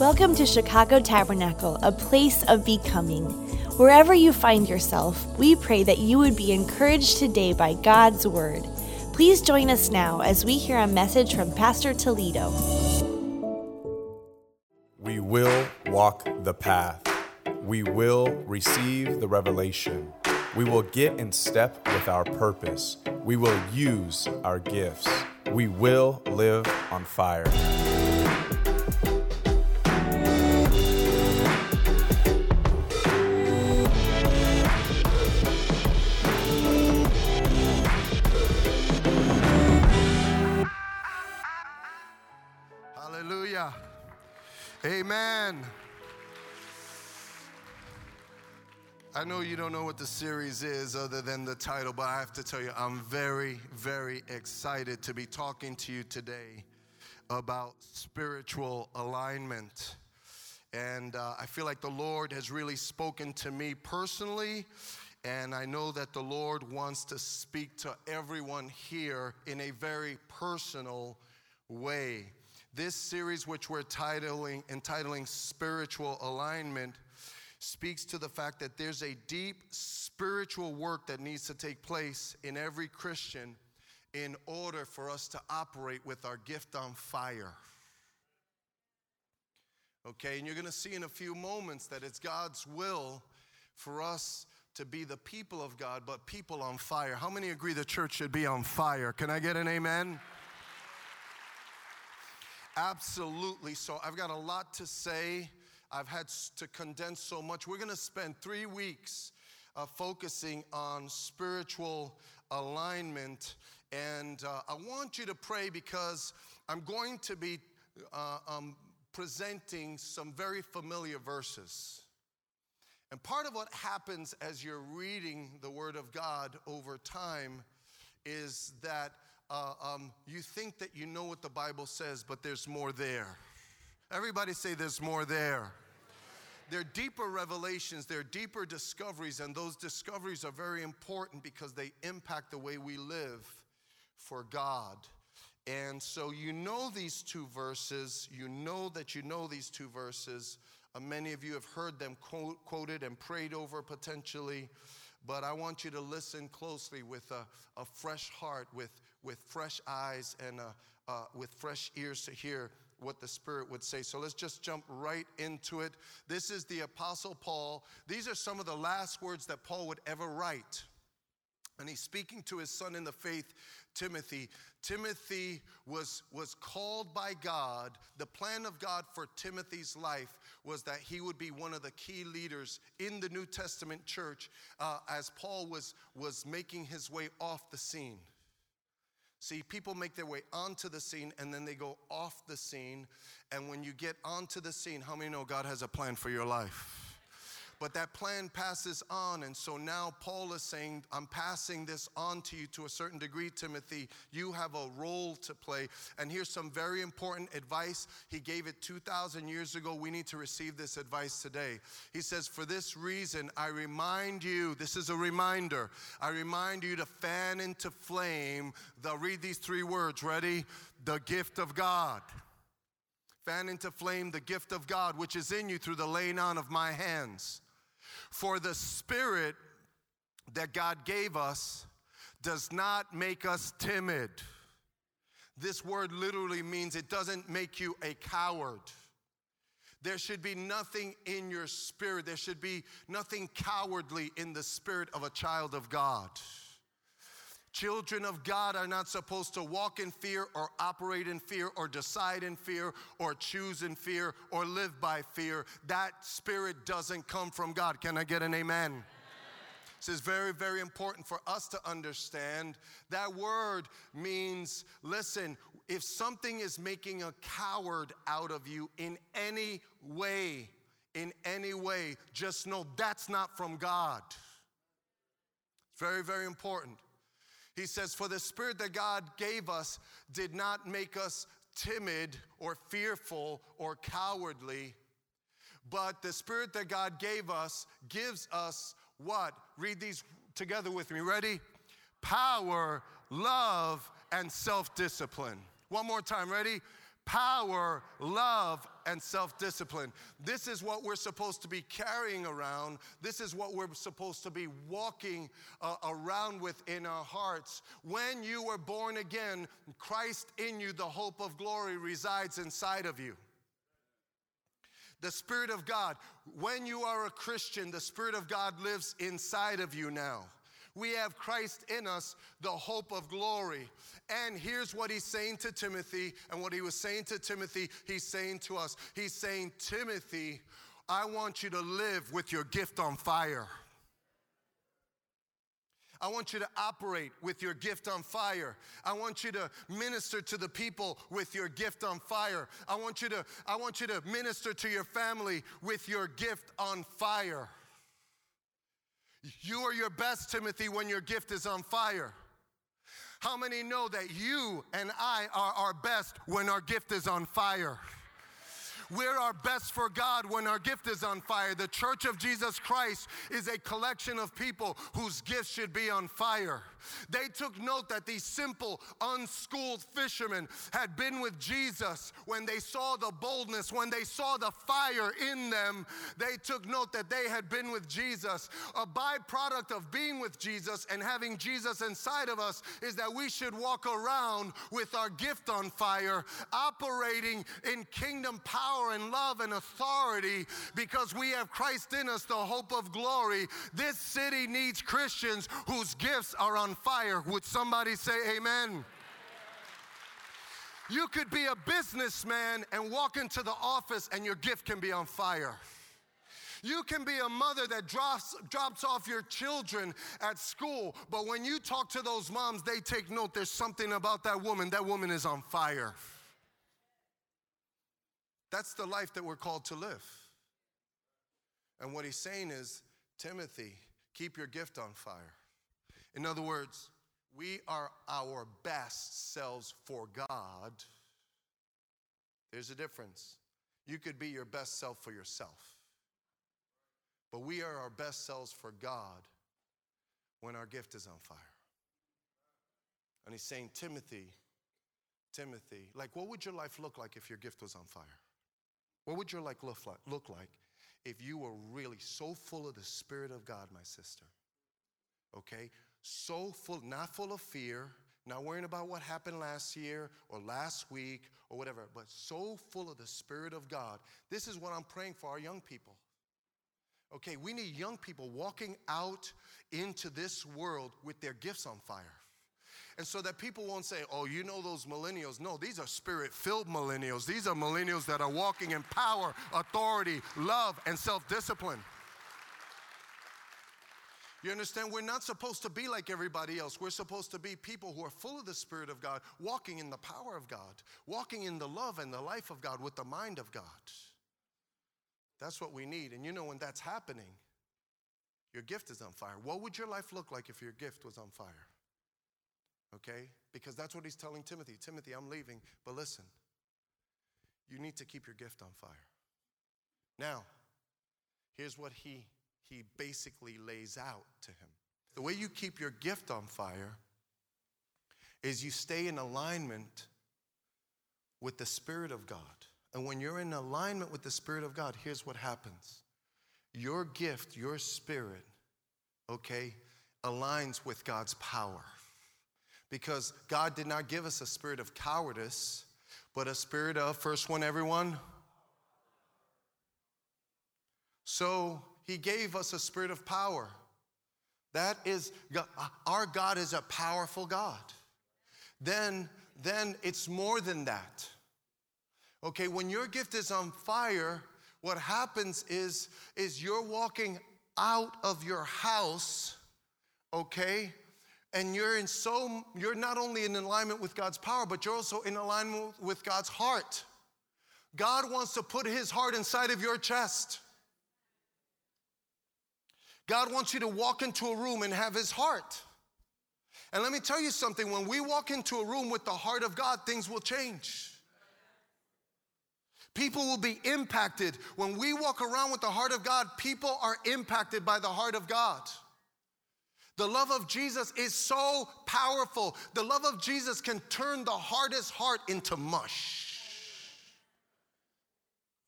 Welcome to Chicago Tabernacle, a place of becoming. Wherever you find yourself, we pray that you would be encouraged today by God's Word. Please join us now as we hear a message from Pastor Toledo. We will walk the path. We will receive the revelation. We will get in step with our purpose. We will use our gifts. We will live on fire. Amen. I know you don't know what the series is other than the title, but I have to tell you, I'm very, very excited to be talking to you today about spiritual alignment. And uh, I feel like the Lord has really spoken to me personally. And I know that the Lord wants to speak to everyone here in a very personal way. This series, which we're titling, entitling Spiritual Alignment, speaks to the fact that there's a deep spiritual work that needs to take place in every Christian in order for us to operate with our gift on fire. Okay, and you're gonna see in a few moments that it's God's will for us to be the people of God, but people on fire. How many agree the church should be on fire? Can I get an amen? Absolutely. So I've got a lot to say. I've had to condense so much. We're going to spend three weeks uh, focusing on spiritual alignment. And uh, I want you to pray because I'm going to be uh, um, presenting some very familiar verses. And part of what happens as you're reading the Word of God over time is that uh, um, you think that you know what the Bible says, but there's more there. Everybody say there's more there. There are deeper revelations, there are deeper discoveries, and those discoveries are very important because they impact the way we live for God. And so you know these two verses, you know that you know these two verses. Uh, many of you have heard them quote, quoted and prayed over potentially, but I want you to listen closely with a, a fresh heart, with with fresh eyes and uh, uh, with fresh ears to hear what the Spirit would say. So let's just jump right into it. This is the Apostle Paul. These are some of the last words that Paul would ever write. And he's speaking to his son in the faith, Timothy. Timothy was, was called by God. The plan of God for Timothy's life was that he would be one of the key leaders in the New Testament church uh, as Paul was, was making his way off the scene. See, people make their way onto the scene and then they go off the scene. And when you get onto the scene, how many know God has a plan for your life? But that plan passes on. And so now Paul is saying, I'm passing this on to you to a certain degree, Timothy. You have a role to play. And here's some very important advice. He gave it 2,000 years ago. We need to receive this advice today. He says, For this reason, I remind you, this is a reminder, I remind you to fan into flame the, read these three words, ready? The gift of God. Fan into flame the gift of God, which is in you through the laying on of my hands. For the Spirit that God gave us does not make us timid. This word literally means it doesn't make you a coward. There should be nothing in your spirit, there should be nothing cowardly in the spirit of a child of God. Children of God are not supposed to walk in fear or operate in fear or decide in fear or choose in fear or live by fear. That spirit doesn't come from God. Can I get an amen? This is very, very important for us to understand. That word means listen, if something is making a coward out of you in any way, in any way, just know that's not from God. It's very, very important. He says, For the Spirit that God gave us did not make us timid or fearful or cowardly, but the Spirit that God gave us gives us what? Read these together with me. Ready? Power, love, and self discipline. One more time. Ready? power, love, and self discipline. This is what we're supposed to be carrying around. This is what we're supposed to be walking uh, around with in our hearts. When you were born again, Christ in you, the hope of glory, resides inside of you. The Spirit of God, when you are a Christian, the Spirit of God lives inside of you now. We have Christ in us, the hope of glory. And here's what he's saying to Timothy, and what he was saying to Timothy, he's saying to us. He's saying, Timothy, I want you to live with your gift on fire. I want you to operate with your gift on fire. I want you to minister to the people with your gift on fire. I want you to I want you to minister to your family with your gift on fire. You are your best, Timothy, when your gift is on fire. How many know that you and I are our best when our gift is on fire? We're our best for God when our gift is on fire. The Church of Jesus Christ is a collection of people whose gifts should be on fire. They took note that these simple, unschooled fishermen had been with Jesus when they saw the boldness, when they saw the fire in them. They took note that they had been with Jesus. A byproduct of being with Jesus and having Jesus inside of us is that we should walk around with our gift on fire, operating in kingdom power and love and authority because we have Christ in us, the hope of glory. This city needs Christians whose gifts are on fire. Would somebody say amen? You could be a businessman and walk into the office and your gift can be on fire. You can be a mother that drops, drops off your children at school, but when you talk to those moms, they take note there's something about that woman. That woman is on fire. That's the life that we're called to live. And what he's saying is, Timothy, keep your gift on fire. In other words, we are our best selves for God. There's a difference. You could be your best self for yourself, but we are our best selves for God when our gift is on fire. And he's saying, Timothy, Timothy, like what would your life look like if your gift was on fire? What would your life look like, look like if you were really so full of the Spirit of God, my sister? Okay? So full, not full of fear, not worrying about what happened last year or last week or whatever, but so full of the Spirit of God. This is what I'm praying for our young people. Okay, we need young people walking out into this world with their gifts on fire. And so that people won't say, oh, you know those millennials. No, these are spirit filled millennials. These are millennials that are walking in power, authority, love, and self discipline. You understand? We're not supposed to be like everybody else. We're supposed to be people who are full of the Spirit of God, walking in the power of God, walking in the love and the life of God with the mind of God. That's what we need. And you know, when that's happening, your gift is on fire. What would your life look like if your gift was on fire? okay? Because that's what he's telling Timothy. Timothy, I'm leaving, but listen, you need to keep your gift on fire. Now, here's what he, he basically lays out to him. The way you keep your gift on fire is you stay in alignment with the Spirit of God. And when you're in alignment with the Spirit of God, here's what happens your gift, your spirit, okay, aligns with God's power because God did not give us a spirit of cowardice, but a spirit of, first one, everyone. So he gave us a spirit of power. That is, our God is a powerful God. Then, then it's more than that. Okay, when your gift is on fire, what happens is, is you're walking out of your house, okay, and you're in so you're not only in alignment with God's power, but you're also in alignment with God's heart. God wants to put his heart inside of your chest. God wants you to walk into a room and have his heart. And let me tell you something when we walk into a room with the heart of God, things will change. People will be impacted. When we walk around with the heart of God, people are impacted by the heart of God. The love of Jesus is so powerful. The love of Jesus can turn the hardest heart into mush.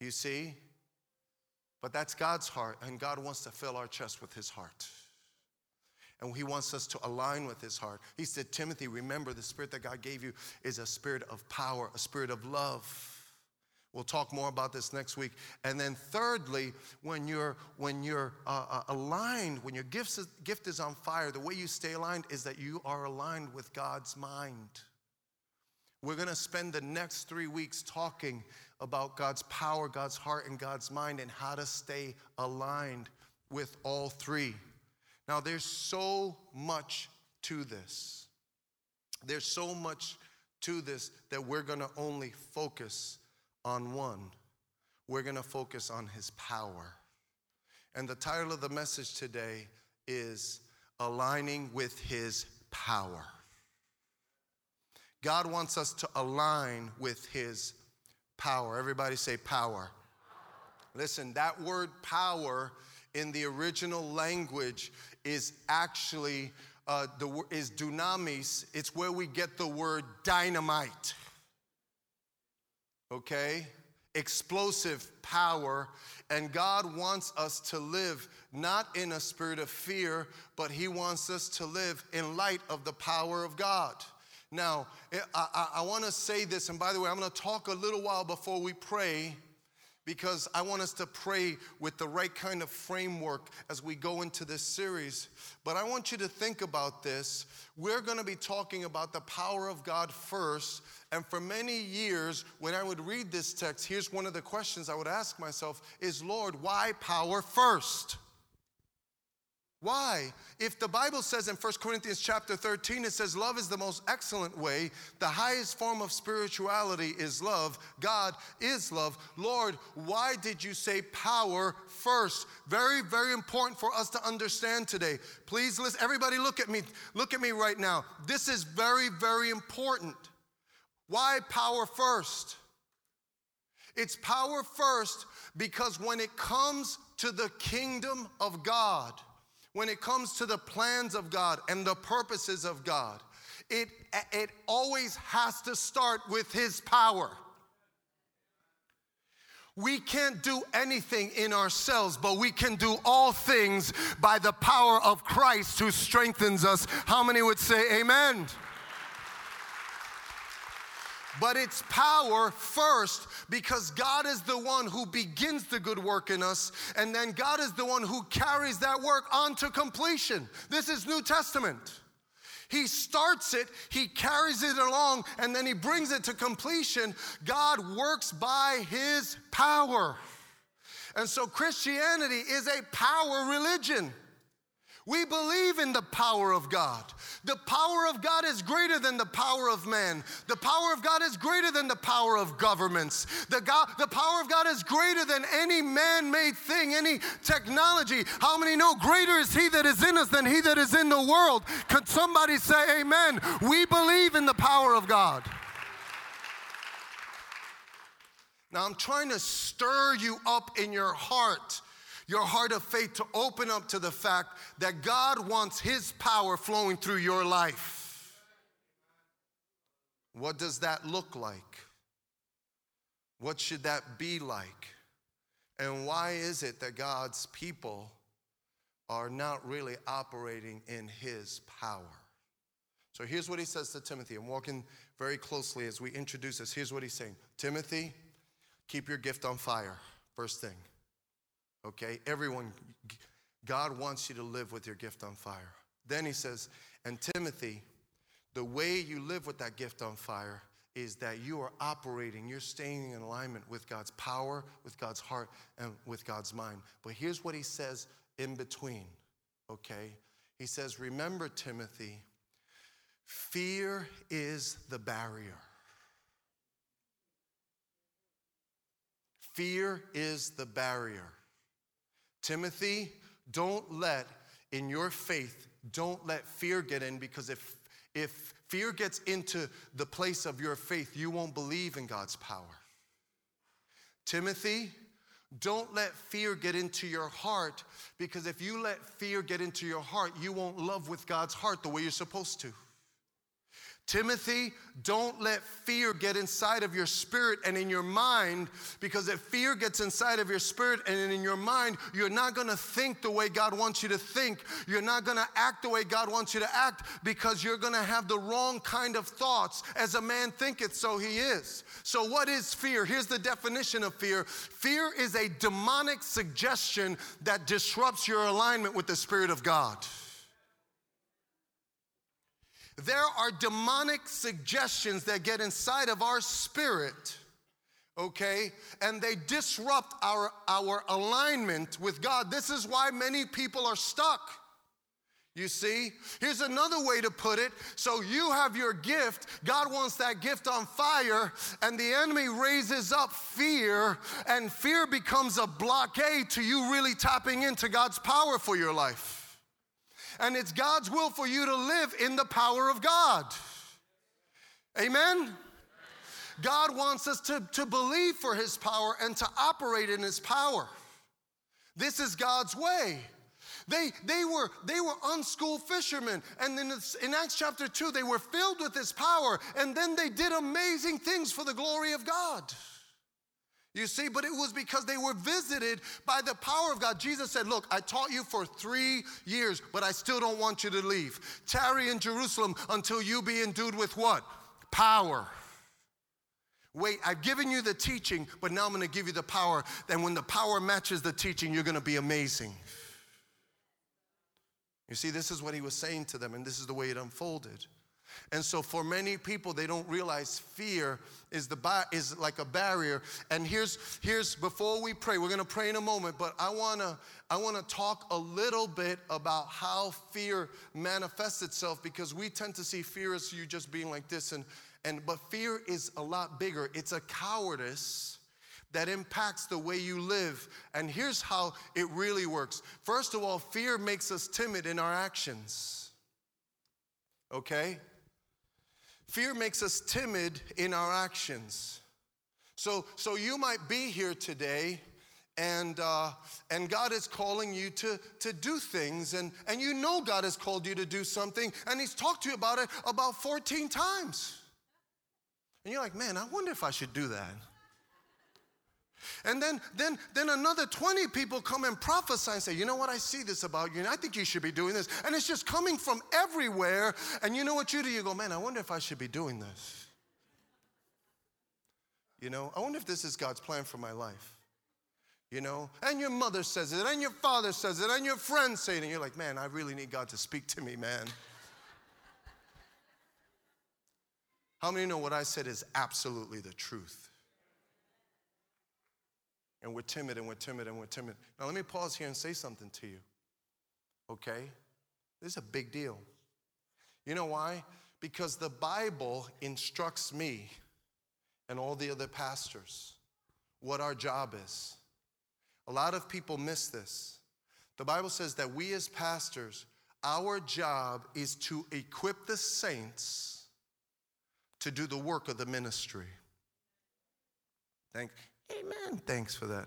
You see? But that's God's heart, and God wants to fill our chest with his heart. And he wants us to align with his heart. He said, Timothy, remember the spirit that God gave you is a spirit of power, a spirit of love. We'll talk more about this next week. And then, thirdly, when you're when you're uh, uh, aligned, when your gift gift is on fire, the way you stay aligned is that you are aligned with God's mind. We're going to spend the next three weeks talking about God's power, God's heart, and God's mind, and how to stay aligned with all three. Now, there's so much to this. There's so much to this that we're to only focus on one. We're to focus on his power. And the title of the message today is Aligning with His Power. God wants us to align with His power. Everybody say power. Listen, that word power in the original language is actually uh, the is dunamis. It's where we get the word dynamite. Okay, explosive power, and God wants us to live not in a spirit of fear, but He wants us to live in light of the power of God. Now, eh, I, I, I want to say this, and by the way, I'm going to talk a little while before we pray because I want us to pray with the right kind of framework as we go into this series. But I want you to think about this. We're going to be talking about the power of God first. And for many years, when I would read this text, here's one of the questions I would ask myself is, Lord, why power first? Why? If the Bible says in 1 Corinthians chapter 13, it says, Love is the most excellent way. The highest form of spirituality is love. God is love. Lord, why did you say power first? Very, very important for us to understand today. Please listen. Everybody, look at me. Look at me right now. This is very, very important. Why power first? It's power first because when it comes to the kingdom of God, when it comes to the plans of God and the purposes of God, it, it always has to start with His power. We can't do anything in ourselves, but we can do all things by the power of Christ who strengthens us. How many would say amen? But it's power first because God is the one who begins the good work in us, and then God is the one who carries that work on to completion. This is New Testament. He starts it, he carries it along, and then he brings it to completion. God works by his power. And so Christianity is a power religion. We believe in the power of God. The power of God is greater than the power of man. The power of God is greater than the power of governments. The, God, the power of God is greater than any man made thing, any technology. How many know greater is He that is in us than He that is in the world? Could somebody say, Amen? We believe in the power of God. Now, I'm trying to stir you up in your heart your heart of faith to open up to the fact that God wants His power flowing through your life. What does that look like? What should that be like? And why is it that God's people are not really operating in His power? So here's what he says to Timothy. I'm walking very closely as we introduce this. Here's what he's saying Timothy, keep your gift on fire. First thing. Okay? Everyone, God wants you to live with your gift on fire. Then he says, and Timothy, the way you live with that gift on fire is that you are operating, you're staying in alignment with God's power, with God's heart, and with God's mind. But here's what he says in between, okay? He says, Remember, Timothy, fear is the barrier. Fear is the barrier. Timothy, don't let in your faith, don't let fear get in because if if fear gets into the place of your faith, you won't believe in God's power. Timothy, don't let fear get into your heart because if you let fear get into your heart, you won't love with God's heart the way you're supposed to. Timothy, don't let fear get inside of your spirit and in your mind, because if fear gets inside of your spirit and in your mind, you're not gonna think the way God wants you to think. You're not gonna act the way God wants you to act because you're gonna have the wrong kind of thoughts. As a man thinketh, so he is. So, what is fear? Here's the definition of fear fear is a demonic suggestion that disrupts your alignment with the Spirit of God. There are demonic suggestions that get inside of our spirit, okay, and they disrupt our, our alignment with God. This is why many people are stuck. You see, here's another way to put it. So you have your gift, God wants that gift on fire, and the enemy raises up fear, and fear becomes a blockade to you really tapping into God's power for your life. And it's God's will for you to live in the power of God. Amen? God wants us to, to believe for His power and to operate in His power. This is God's way. They, they, were, they were unschooled fishermen. And then in Acts chapter 2, they were filled with His power. And then they did amazing things for the glory of God. You see, but it was because they were visited by the power of God. Jesus said, Look, I taught you for three years, but I still don't want you to leave. Tarry in Jerusalem until you be endued with what? Power. Wait, I've given you the teaching, but now I'm gonna give you the power. Then when the power matches the teaching, you're gonna be amazing. You see, this is what he was saying to them, and this is the way it unfolded. And so for many people, they don't realize fear is the is like a barrier. And here's here's before we pray, we're gonna pray in a moment, but I wanna I wanna talk a little bit about how fear manifests itself because we tend to see fear as you just being like this, and and but fear is a lot bigger. It's a cowardice that impacts the way you live. And here's how it really works. First of all, fear makes us timid in our actions. Okay? Fear makes us timid in our actions. So, so you might be here today and, uh, and God is calling you to, to do things, and, and you know God has called you to do something, and He's talked to you about it about 14 times. And you're like, man, I wonder if I should do that. And then, then, then another 20 people come and prophesy and say, you know what, I see this about you, and I think you should be doing this. And it's just coming from everywhere. And you know what you do? You go, man, I wonder if I should be doing this. You know, I wonder if this is God's plan for my life. You know, and your mother says it, and your father says it, and your friends say it, and you're like, man, I really need God to speak to me, man. How many know what I said is absolutely the truth? And we're timid and we're timid and we're timid. Now, let me pause here and say something to you. Okay? This is a big deal. You know why? Because the Bible instructs me and all the other pastors what our job is. A lot of people miss this. The Bible says that we as pastors, our job is to equip the saints to do the work of the ministry. Thank, Amen. Thanks for that.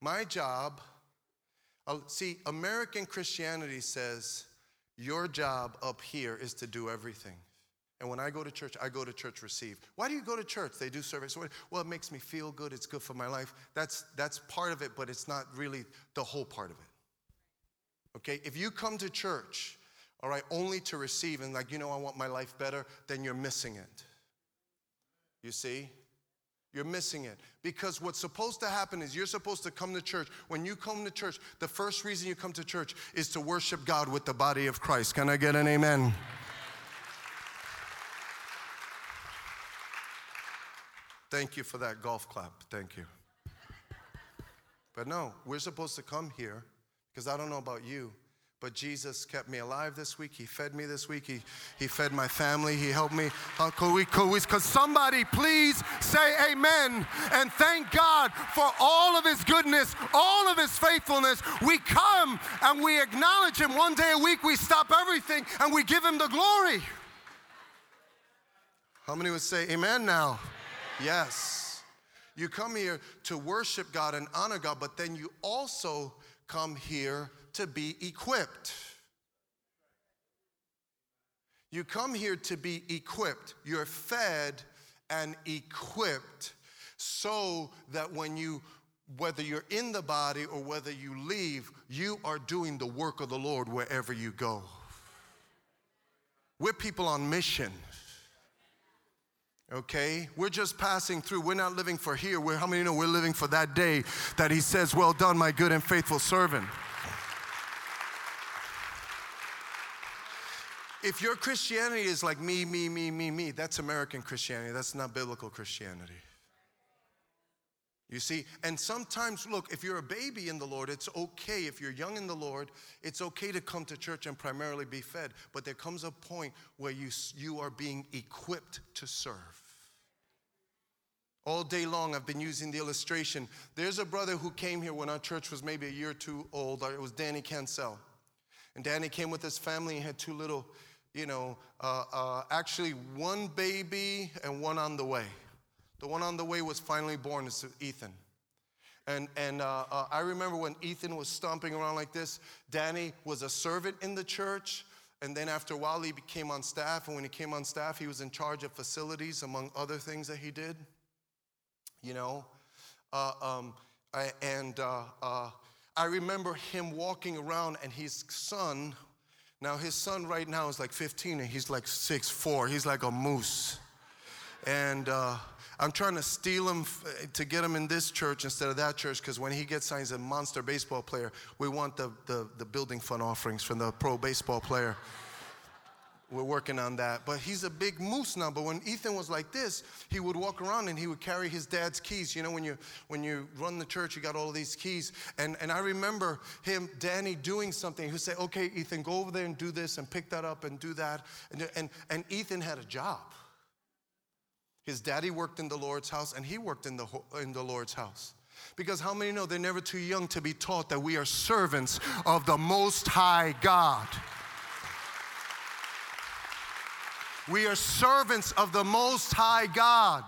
My job, uh, see, American Christianity says your job up here is to do everything. And when I go to church, I go to church receive. Why do you go to church? They do service. Well, it makes me feel good. It's good for my life. That's, that's part of it, but it's not really the whole part of it. Okay? If you come to church, all right, only to receive and like, you know, I want my life better, then you're missing it. You see? You're missing it. Because what's supposed to happen is you're supposed to come to church. When you come to church, the first reason you come to church is to worship God with the body of Christ. Can I get an amen? Thank you for that golf clap. Thank you. But no, we're supposed to come here because I don't know about you, but Jesus kept me alive this week. He fed me this week. He, he fed my family. He helped me. Uh, Because somebody please say amen and thank God for all of his goodness, all of his faithfulness. We come and we acknowledge him one day a week. We stop everything and we give him the glory. How many would say amen now? Yes. You come here to worship God and honor God, but then you also come here to be equipped. You come here to be equipped. You're fed and equipped so that when you whether you're in the body or whether you leave, you are doing the work of the Lord wherever you go. We're people on mission. Okay? We're just passing through. We're not living for here. We're, how many know we're living for that day that He says, Well done, my good and faithful servant? If your Christianity is like me, me, me, me, me, that's American Christianity. That's not biblical Christianity. You see, and sometimes, look, if you're a baby in the Lord, it's okay. If you're young in the Lord, it's okay to come to church and primarily be fed. But there comes a point where you, you are being equipped to serve. All day long, I've been using the illustration. There's a brother who came here when our church was maybe a year or two old. It was Danny Cancel. And Danny came with his family and had two little you know, uh, uh, actually one baby and one on the way. The one on the way was finally born, is Ethan. And, and uh, uh, I remember when Ethan was stomping around like this, Danny was a servant in the church. And then after a while, he became on staff. And when he came on staff, he was in charge of facilities, among other things that he did. You know? Uh, um, I, and uh, I remember him walking around, and his son now, his son right now is like 15 and he's like 6'4. He's like a moose. And uh, I'm trying to steal him f- to get him in this church instead of that church because when he gets signed he's a monster baseball player, we want the, the, the building fund offerings from the pro baseball player. We're working on that. But he's a big moose now. But when Ethan was like this, he would walk around and he would carry his dad's keys. You know, when you when you run the church, you got all these keys. And and I remember him, Danny, doing something. He would say, Okay, Ethan, go over there and do this and pick that up and do that. And and, and Ethan had a job. His daddy worked in the Lord's house and he worked in the in the Lord's house. Because how many know they're never too young to be taught that we are servants of the most high God? We are servants of the Most High God.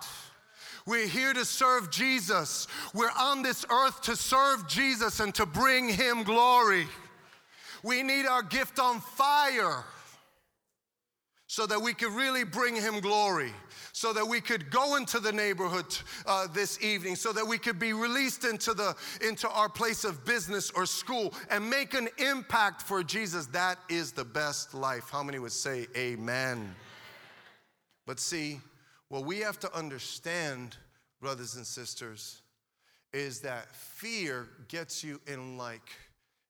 We're here to serve Jesus. We're on this earth to serve Jesus and to bring Him glory. We need our gift on fire so that we could really bring Him glory, so that we could go into the neighborhood uh, this evening, so that we could be released into, the, into our place of business or school and make an impact for Jesus. That is the best life. How many would say amen? But see, what we have to understand, brothers and sisters, is that fear gets you in like,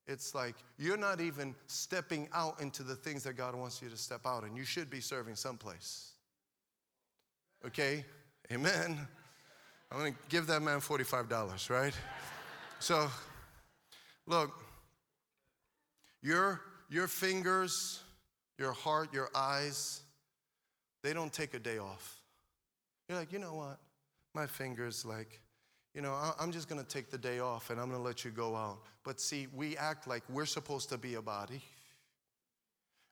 it's like you're not even stepping out into the things that God wants you to step out in. You should be serving someplace. Okay? Amen. I'm gonna give that man $45, right? So, look, your, your fingers, your heart, your eyes, they don't take a day off. You're like, you know what? My finger's like, you know, I'm just gonna take the day off and I'm gonna let you go out. But see, we act like we're supposed to be a body.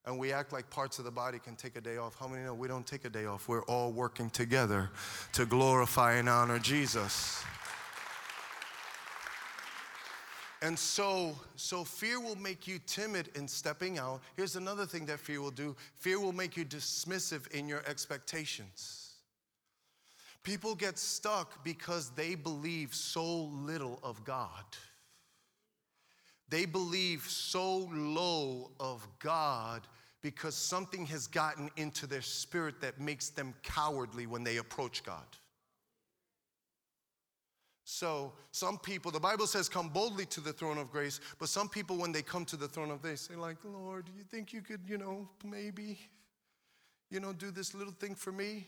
And we act like parts of the body can take a day off. How many know we don't take a day off? We're all working together to glorify and honor Jesus. And so, so fear will make you timid in stepping out. Here's another thing that fear will do fear will make you dismissive in your expectations. People get stuck because they believe so little of God. They believe so low of God because something has gotten into their spirit that makes them cowardly when they approach God. So, some people, the Bible says, come boldly to the throne of grace, but some people, when they come to the throne of grace, they're like, Lord, you think you could, you know, maybe, you know, do this little thing for me?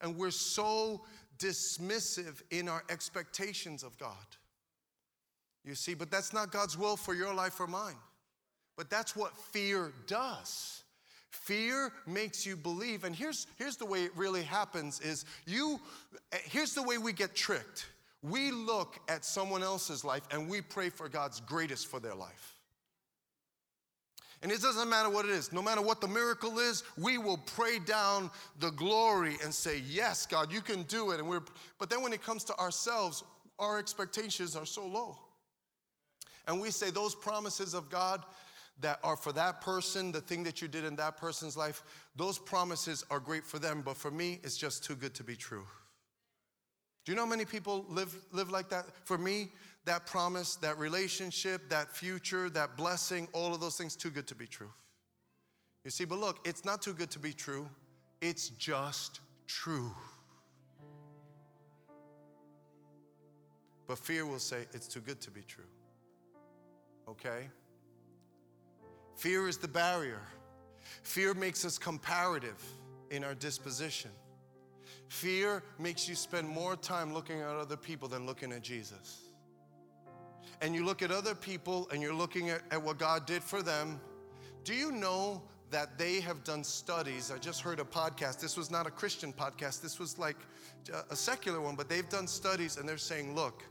And we're so dismissive in our expectations of God. You see, but that's not God's will for your life or mine. But that's what fear does. Fear makes you believe. And here's, here's the way it really happens is you, eh, here's the way we get tricked we look at someone else's life and we pray for God's greatest for their life. And it doesn't matter what it is, no matter what the miracle is, we will pray down the glory and say, Yes, God, you can do it. And we're, but then when it comes to ourselves, our expectations are so low. And we say those promises of God, that are for that person, the thing that you did in that person's life, those promises are great for them, but for me, it's just too good to be true. Do you know how many people live, live like that? For me, that promise, that relationship, that future, that blessing, all of those things, too good to be true. You see, but look, it's not too good to be true, it's just true. But fear will say it's too good to be true. Okay? Fear is the barrier. Fear makes us comparative in our disposition. Fear makes you spend more time looking at other people than looking at Jesus. And you look at other people and you're looking at, at what God did for them. Do you know that they have done studies? I just heard a podcast. This was not a Christian podcast, this was like a secular one, but they've done studies and they're saying, look,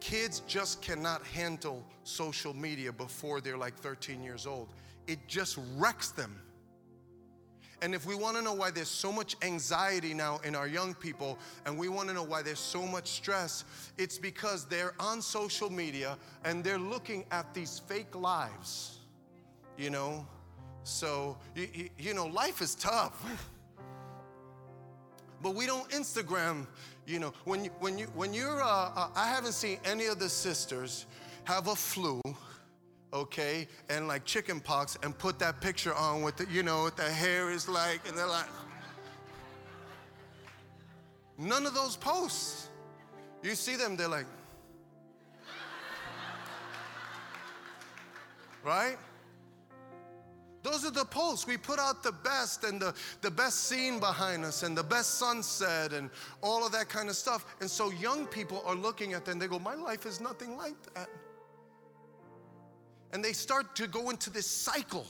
Kids just cannot handle social media before they're like 13 years old. It just wrecks them. And if we want to know why there's so much anxiety now in our young people, and we want to know why there's so much stress, it's because they're on social media and they're looking at these fake lives, you know? So, you, you know, life is tough. but we don't Instagram you know, when you, when you when you're, uh, uh, I haven't seen any of the sisters have a flu, okay, and like chicken pox, and put that picture on with the, you know, what the hair is like, and they're like, none of those posts. You see them, they're like, right? Those are the posts. We put out the best and the, the best scene behind us and the best sunset and all of that kind of stuff. And so young people are looking at them they go, My life is nothing like that. And they start to go into this cycle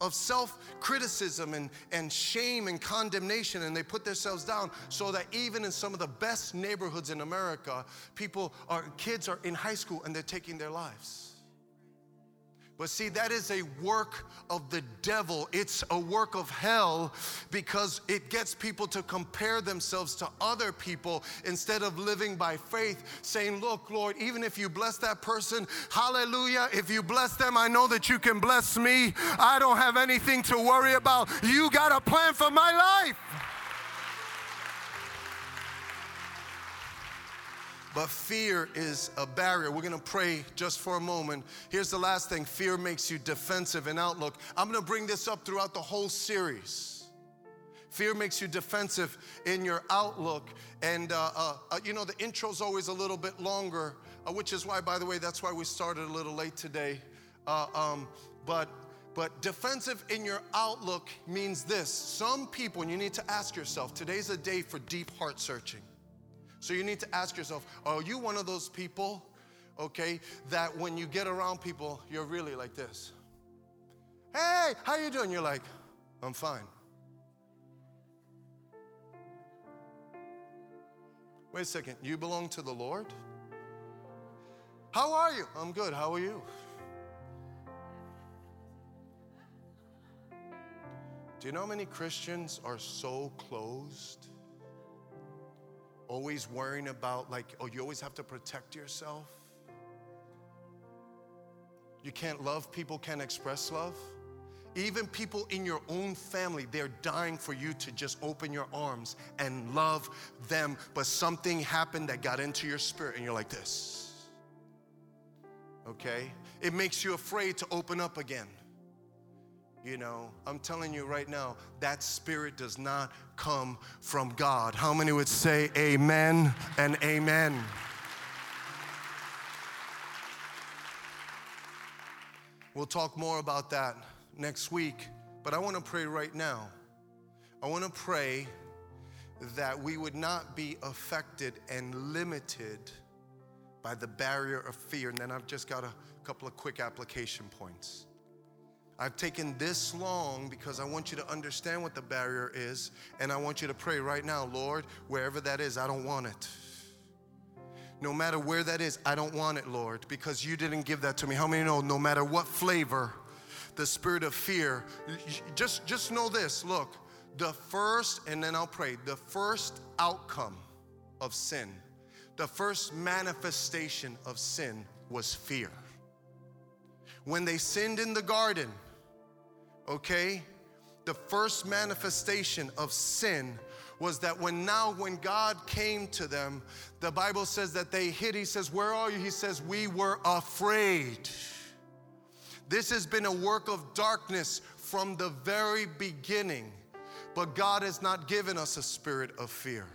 of self criticism and, and shame and condemnation, and they put themselves down so that even in some of the best neighborhoods in America, people are, kids are in high school and they're taking their lives. But see, that is a work of the devil. It's a work of hell because it gets people to compare themselves to other people instead of living by faith, saying, Look, Lord, even if you bless that person, hallelujah. If you bless them, I know that you can bless me. I don't have anything to worry about. You got a plan for my life. But fear is a barrier. We're gonna pray just for a moment. Here's the last thing fear makes you defensive in outlook. I'm gonna bring this up throughout the whole series. Fear makes you defensive in your outlook. And, uh, uh, uh, you know, the intro's always a little bit longer, uh, which is why, by the way, that's why we started a little late today. Uh, um, but but defensive in your outlook means this. Some people, and you need to ask yourself, today's a day for deep heart searching. So you need to ask yourself, are you one of those people, okay, that when you get around people, you're really like this? Hey, how you doing? You're like, I'm fine. Wait a second, you belong to the Lord? How are you? I'm good. How are you? Do you know how many Christians are so closed? Always worrying about, like, oh, you always have to protect yourself. You can't love people, can't express love. Even people in your own family, they're dying for you to just open your arms and love them. But something happened that got into your spirit, and you're like this. Okay? It makes you afraid to open up again. You know, I'm telling you right now, that spirit does not come from God. How many would say amen and amen? We'll talk more about that next week, but I want to pray right now. I want to pray that we would not be affected and limited by the barrier of fear. And then I've just got a couple of quick application points. I've taken this long because I want you to understand what the barrier is, and I want you to pray right now, Lord, wherever that is, I don't want it. No matter where that is, I don't want it, Lord, because you didn't give that to me. How many know no matter what flavor, the spirit of fear, just, just know this look, the first, and then I'll pray, the first outcome of sin, the first manifestation of sin was fear. when they sinned in the garden, okay, the first manifestation of sin was that when now when God came to them, the Bible says that they hid. He says, Where are you? He says, We were afraid. This has been a work of darkness from the very beginning, but God has not given us a spirit of fear.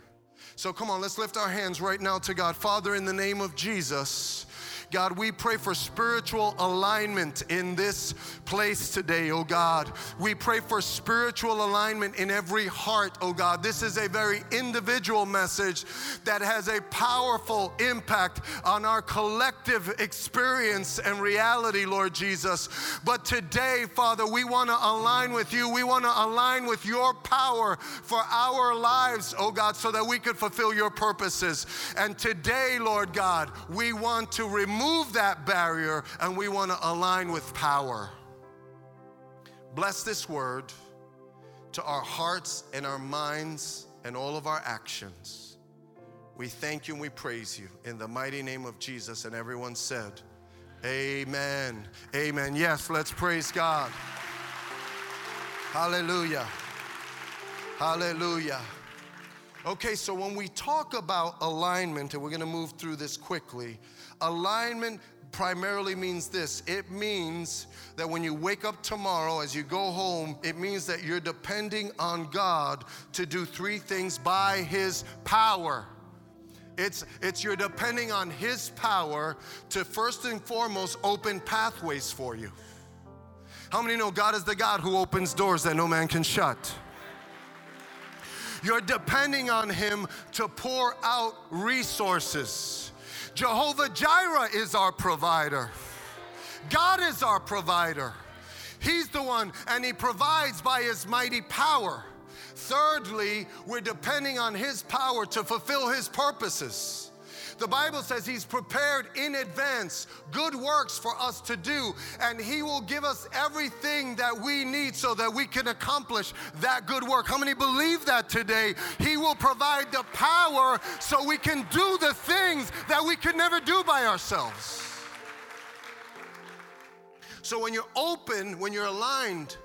So come on, let's lift our hands right now to God. Father, in the name of Jesus, God, we pray for spiritual alignment in this place today, oh God. We pray for spiritual alignment in every heart, oh God. This is a very individual message that has a powerful impact on our collective experience and reality, Lord Jesus. But today, Father, we want to align with you. We want to align with your power for our lives, oh God, so that we could fulfill your purposes. And today, Lord God, we want to remove remove that barrier and we want to align with power. Bless this word to our hearts and our minds and all of our actions. We thank you and we praise you in the mighty name of Jesus. And everyone said, Amen. Amen. Yes, let's praise God. Hallelujah. Hallelujah. Okay, so when we talk about alignment, and we're going to move through this quickly, Alignment primarily means this it means that when you wake up tomorrow, as you go home, it means that you're depending on God to do three things by His power. It's, it's you're depending on His power to first and foremost open pathways for you. How many know God is the God who opens doors that no man can shut? You're depending on Him to pour out resources. Jehovah Jireh is our provider. God is our provider. He's the one, and He provides by His mighty power. Thirdly, we're depending on His power to fulfill His purposes. The Bible says He's prepared in advance good works for us to do, and He will give us everything that we need so that we can accomplish that good work. How many believe that today? He will provide the power so we can do the things that we could never do by ourselves. So when you're open, when you're aligned,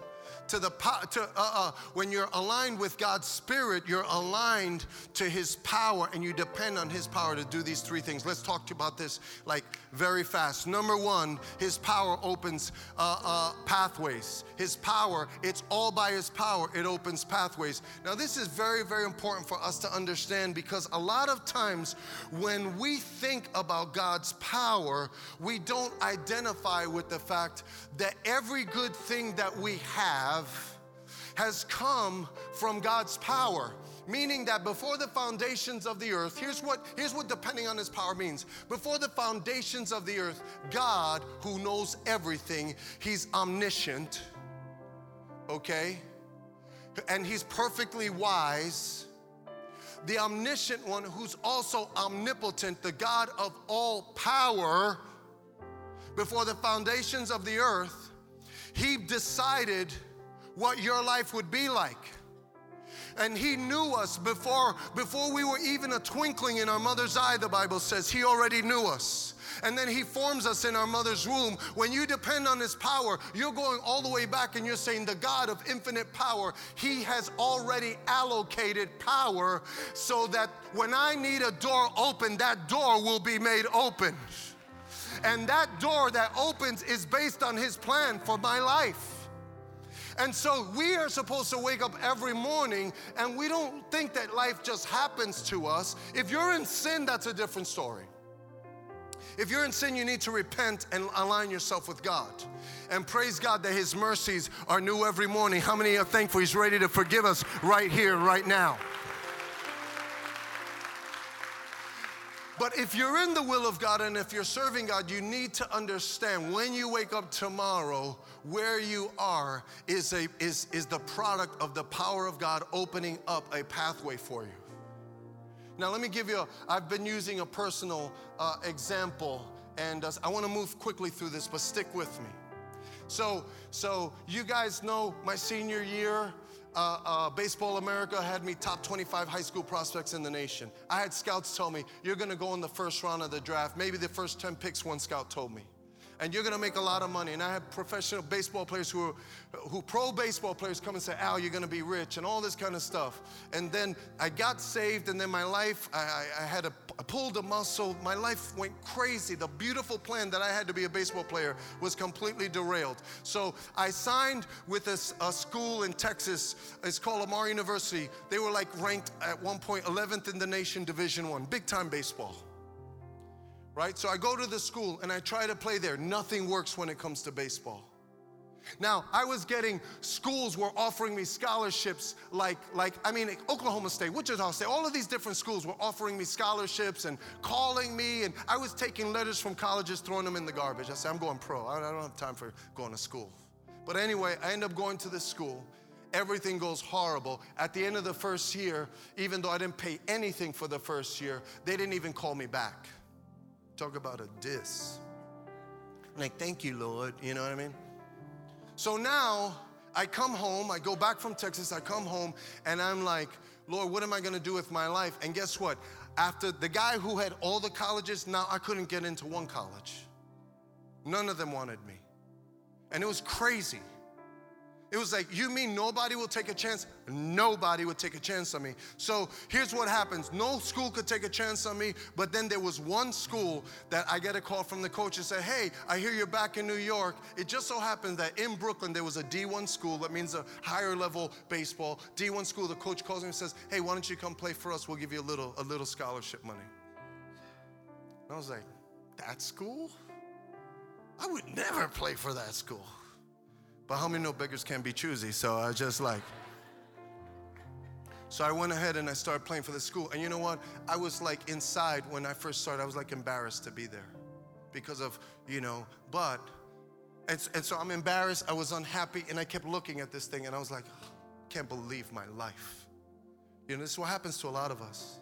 to the to, uh, uh, when you're aligned with God's spirit, you're aligned to His power, and you depend on His power to do these three things. Let's talk to you about this like very fast. Number one, His power opens uh, uh, pathways. His power, it's all by His power. It opens pathways. Now, this is very, very important for us to understand because a lot of times when we think about God's power, we don't identify with the fact that every good thing that we have have has come from God's power. Meaning that before the foundations of the earth, here's what, here's what depending on his power means. Before the foundations of the earth, God, who knows everything, he's omniscient, okay? And he's perfectly wise. The omniscient one, who's also omnipotent, the God of all power, before the foundations of the earth, he decided what your life would be like. And he knew us before, before we were even a twinkling in our mother's eye, the Bible says. He already knew us. And then he forms us in our mother's womb. When you depend on his power, you're going all the way back and you're saying, The God of infinite power, he has already allocated power so that when I need a door open, that door will be made open. And that door that opens is based on his plan for my life. And so we are supposed to wake up every morning and we don't think that life just happens to us. If you're in sin, that's a different story. If you're in sin, you need to repent and align yourself with God. And praise God that His mercies are new every morning. How many are thankful He's ready to forgive us right here, right now? But if you're in the will of God and if you're serving God, you need to understand when you wake up tomorrow, where you are is, a, is, is the product of the power of God opening up a pathway for you. Now, let me give you, a, I've been using a personal uh, example, and uh, I want to move quickly through this, but stick with me. So, so you guys know my senior year, uh, uh, Baseball America had me top 25 high school prospects in the nation. I had scouts tell me, You're gonna go in the first round of the draft. Maybe the first 10 picks, one scout told me. And you're gonna make a lot of money. And I have professional baseball players who are, who pro baseball players come and say, Al, you're gonna be rich and all this kind of stuff. And then I got saved, and then my life, I, I, had a, I pulled a muscle, my life went crazy. The beautiful plan that I had to be a baseball player was completely derailed. So I signed with a, a school in Texas, it's called Lamar University. They were like ranked at one point 11th in the nation, Division One, big time baseball right? So I go to the school and I try to play there. Nothing works when it comes to baseball. Now, I was getting schools were offering me scholarships like like I mean Oklahoma State, Wichita State, all of these different schools were offering me scholarships and calling me and I was taking letters from colleges throwing them in the garbage. I said I'm going pro. I don't have time for going to school. But anyway, I end up going to this school. Everything goes horrible. At the end of the first year, even though I didn't pay anything for the first year, they didn't even call me back. Talk about a diss. like, thank you, Lord. You know what I mean? So now I come home, I go back from Texas, I come home, and I'm like, Lord, what am I gonna do with my life? And guess what? After the guy who had all the colleges, now I couldn't get into one college. None of them wanted me. And it was crazy. It was like, you mean nobody will take a chance? Nobody would take a chance on me. So here's what happens no school could take a chance on me, but then there was one school that I get a call from the coach and say, Hey, I hear you're back in New York. It just so happens that in Brooklyn there was a D1 school, that means a higher level baseball. D1 school, the coach calls me and says, Hey, why don't you come play for us? We'll give you a little, a little scholarship money. And I was like, That school? I would never play for that school. But how many know beggars can't be choosy? So I just like. So I went ahead and I started playing for the school. And you know what? I was like inside when I first started, I was like embarrassed to be there because of, you know, but, and, and so I'm embarrassed. I was unhappy and I kept looking at this thing and I was like, can't believe my life. You know, this is what happens to a lot of us.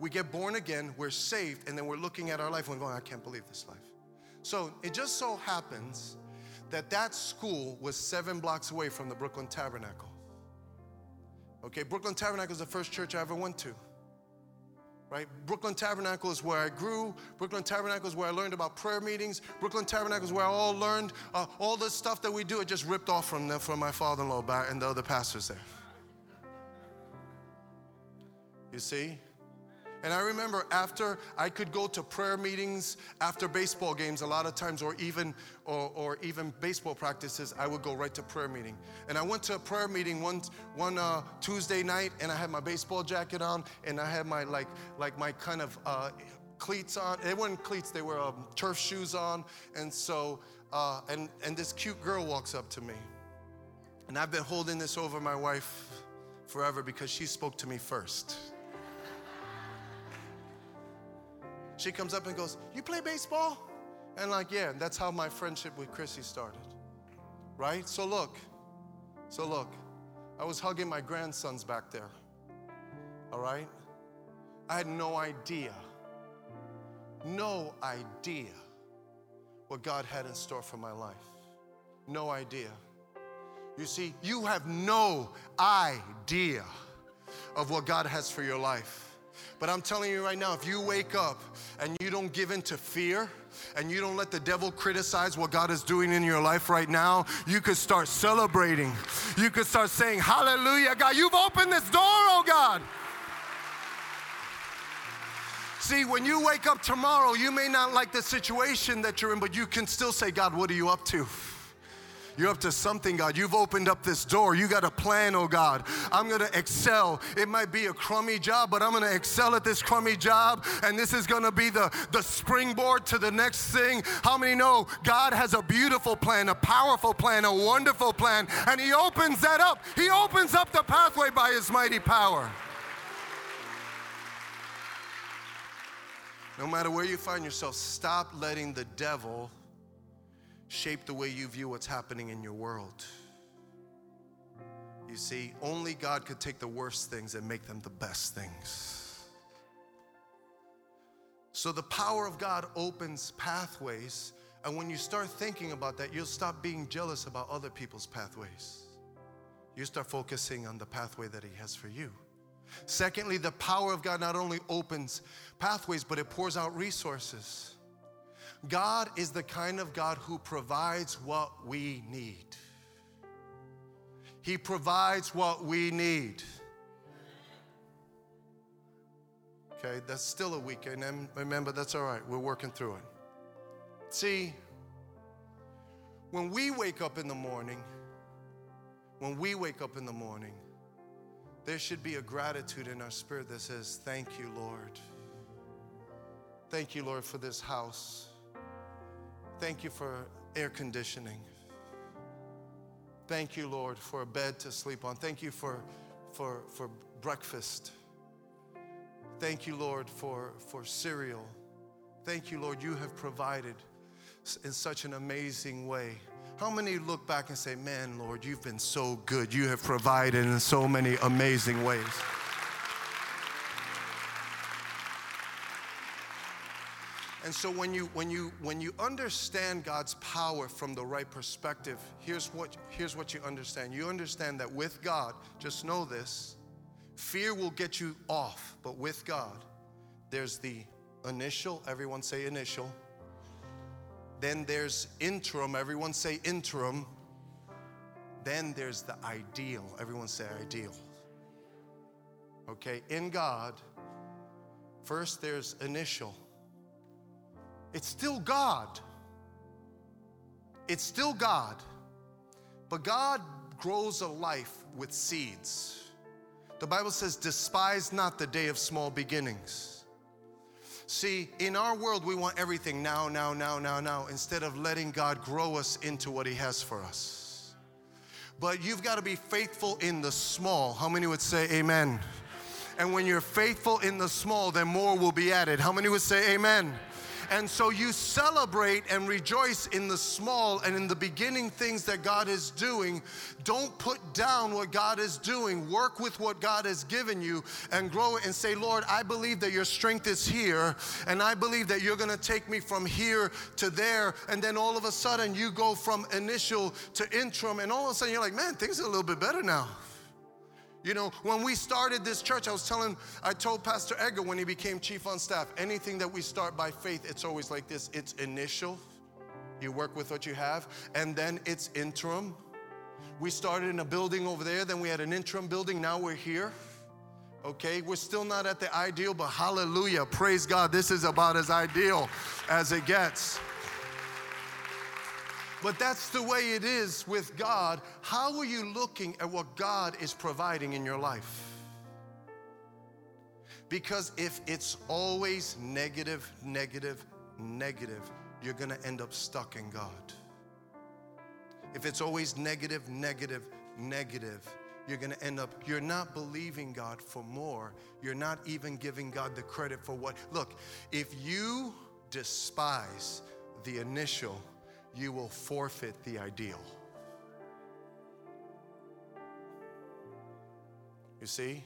We get born again, we're saved, and then we're looking at our life and going, I can't believe this life. So it just so happens that that school was seven blocks away from the Brooklyn Tabernacle. Okay, Brooklyn Tabernacle is the first church I ever went to. Right? Brooklyn Tabernacle is where I grew. Brooklyn Tabernacle is where I learned about prayer meetings. Brooklyn Tabernacle is where I all learned uh, all the stuff that we do. It just ripped off from, the, from my father-in-law and the other pastors there. You see? And I remember after I could go to prayer meetings after baseball games a lot of times, or even or, or even baseball practices, I would go right to prayer meeting. And I went to a prayer meeting one one uh, Tuesday night, and I had my baseball jacket on, and I had my like like my kind of uh, cleats on. They weren't cleats; they were um, turf shoes on. And so uh, and and this cute girl walks up to me, and I've been holding this over my wife forever because she spoke to me first. She comes up and goes, You play baseball? And like, yeah, And that's how my friendship with Chrissy started. Right? So look, so look, I was hugging my grandsons back there. All right? I had no idea, no idea what God had in store for my life. No idea. You see, you have no idea of what God has for your life. But I'm telling you right now, if you wake up and you don't give in to fear, and you don't let the devil criticize what God is doing in your life right now, you could start celebrating. You could start saying, Hallelujah, God, you've opened this door, oh God. See, when you wake up tomorrow, you may not like the situation that you're in, but you can still say, God, what are you up to? You're up to something, God. You've opened up this door. You got a plan, oh God. I'm going to excel. It might be a crummy job, but I'm going to excel at this crummy job. And this is going to be the, the springboard to the next thing. How many know God has a beautiful plan, a powerful plan, a wonderful plan? And He opens that up. He opens up the pathway by His mighty power. No matter where you find yourself, stop letting the devil shape the way you view what's happening in your world. You see, only God could take the worst things and make them the best things. So the power of God opens pathways, and when you start thinking about that, you'll stop being jealous about other people's pathways. You start focusing on the pathway that He has for you. Secondly, the power of God not only opens pathways, but it pours out resources. God is the kind of God who provides what we need. He provides what we need. Okay, that's still a weekend. And remember, that's all right. We're working through it. See, when we wake up in the morning, when we wake up in the morning, there should be a gratitude in our spirit that says, Thank you, Lord. Thank you, Lord, for this house. Thank you for air conditioning. Thank you, Lord, for a bed to sleep on. Thank you for, for, for breakfast. Thank you, Lord, for, for cereal. Thank you, Lord, you have provided in such an amazing way. How many look back and say, Man, Lord, you've been so good. You have provided in so many amazing ways. And so when you when you when you understand God's power from the right perspective, here's what here's what you understand. You understand that with God, just know this, fear will get you off, but with God, there's the initial, everyone say initial. Then there's interim, everyone say interim. Then there's the ideal, everyone say ideal. Okay, in God, first there's initial. It's still God. It's still God. But God grows a life with seeds. The Bible says, despise not the day of small beginnings. See, in our world, we want everything now, now, now, now, now, instead of letting God grow us into what He has for us. But you've got to be faithful in the small. How many would say amen? And when you're faithful in the small, then more will be added. How many would say amen? And so you celebrate and rejoice in the small and in the beginning things that God is doing. Don't put down what God is doing. Work with what God has given you and grow it and say, Lord, I believe that your strength is here and I believe that you're going to take me from here to there. And then all of a sudden you go from initial to interim and all of a sudden you're like, man, things are a little bit better now. You know, when we started this church, I was telling, I told Pastor Edgar when he became chief on staff, anything that we start by faith, it's always like this it's initial, you work with what you have, and then it's interim. We started in a building over there, then we had an interim building, now we're here. Okay, we're still not at the ideal, but hallelujah, praise God, this is about as ideal as it gets. But that's the way it is with God. How are you looking at what God is providing in your life? Because if it's always negative, negative, negative, you're going to end up stuck in God. If it's always negative, negative, negative, you're going to end up, you're not believing God for more. You're not even giving God the credit for what. Look, if you despise the initial, you will forfeit the ideal. You see?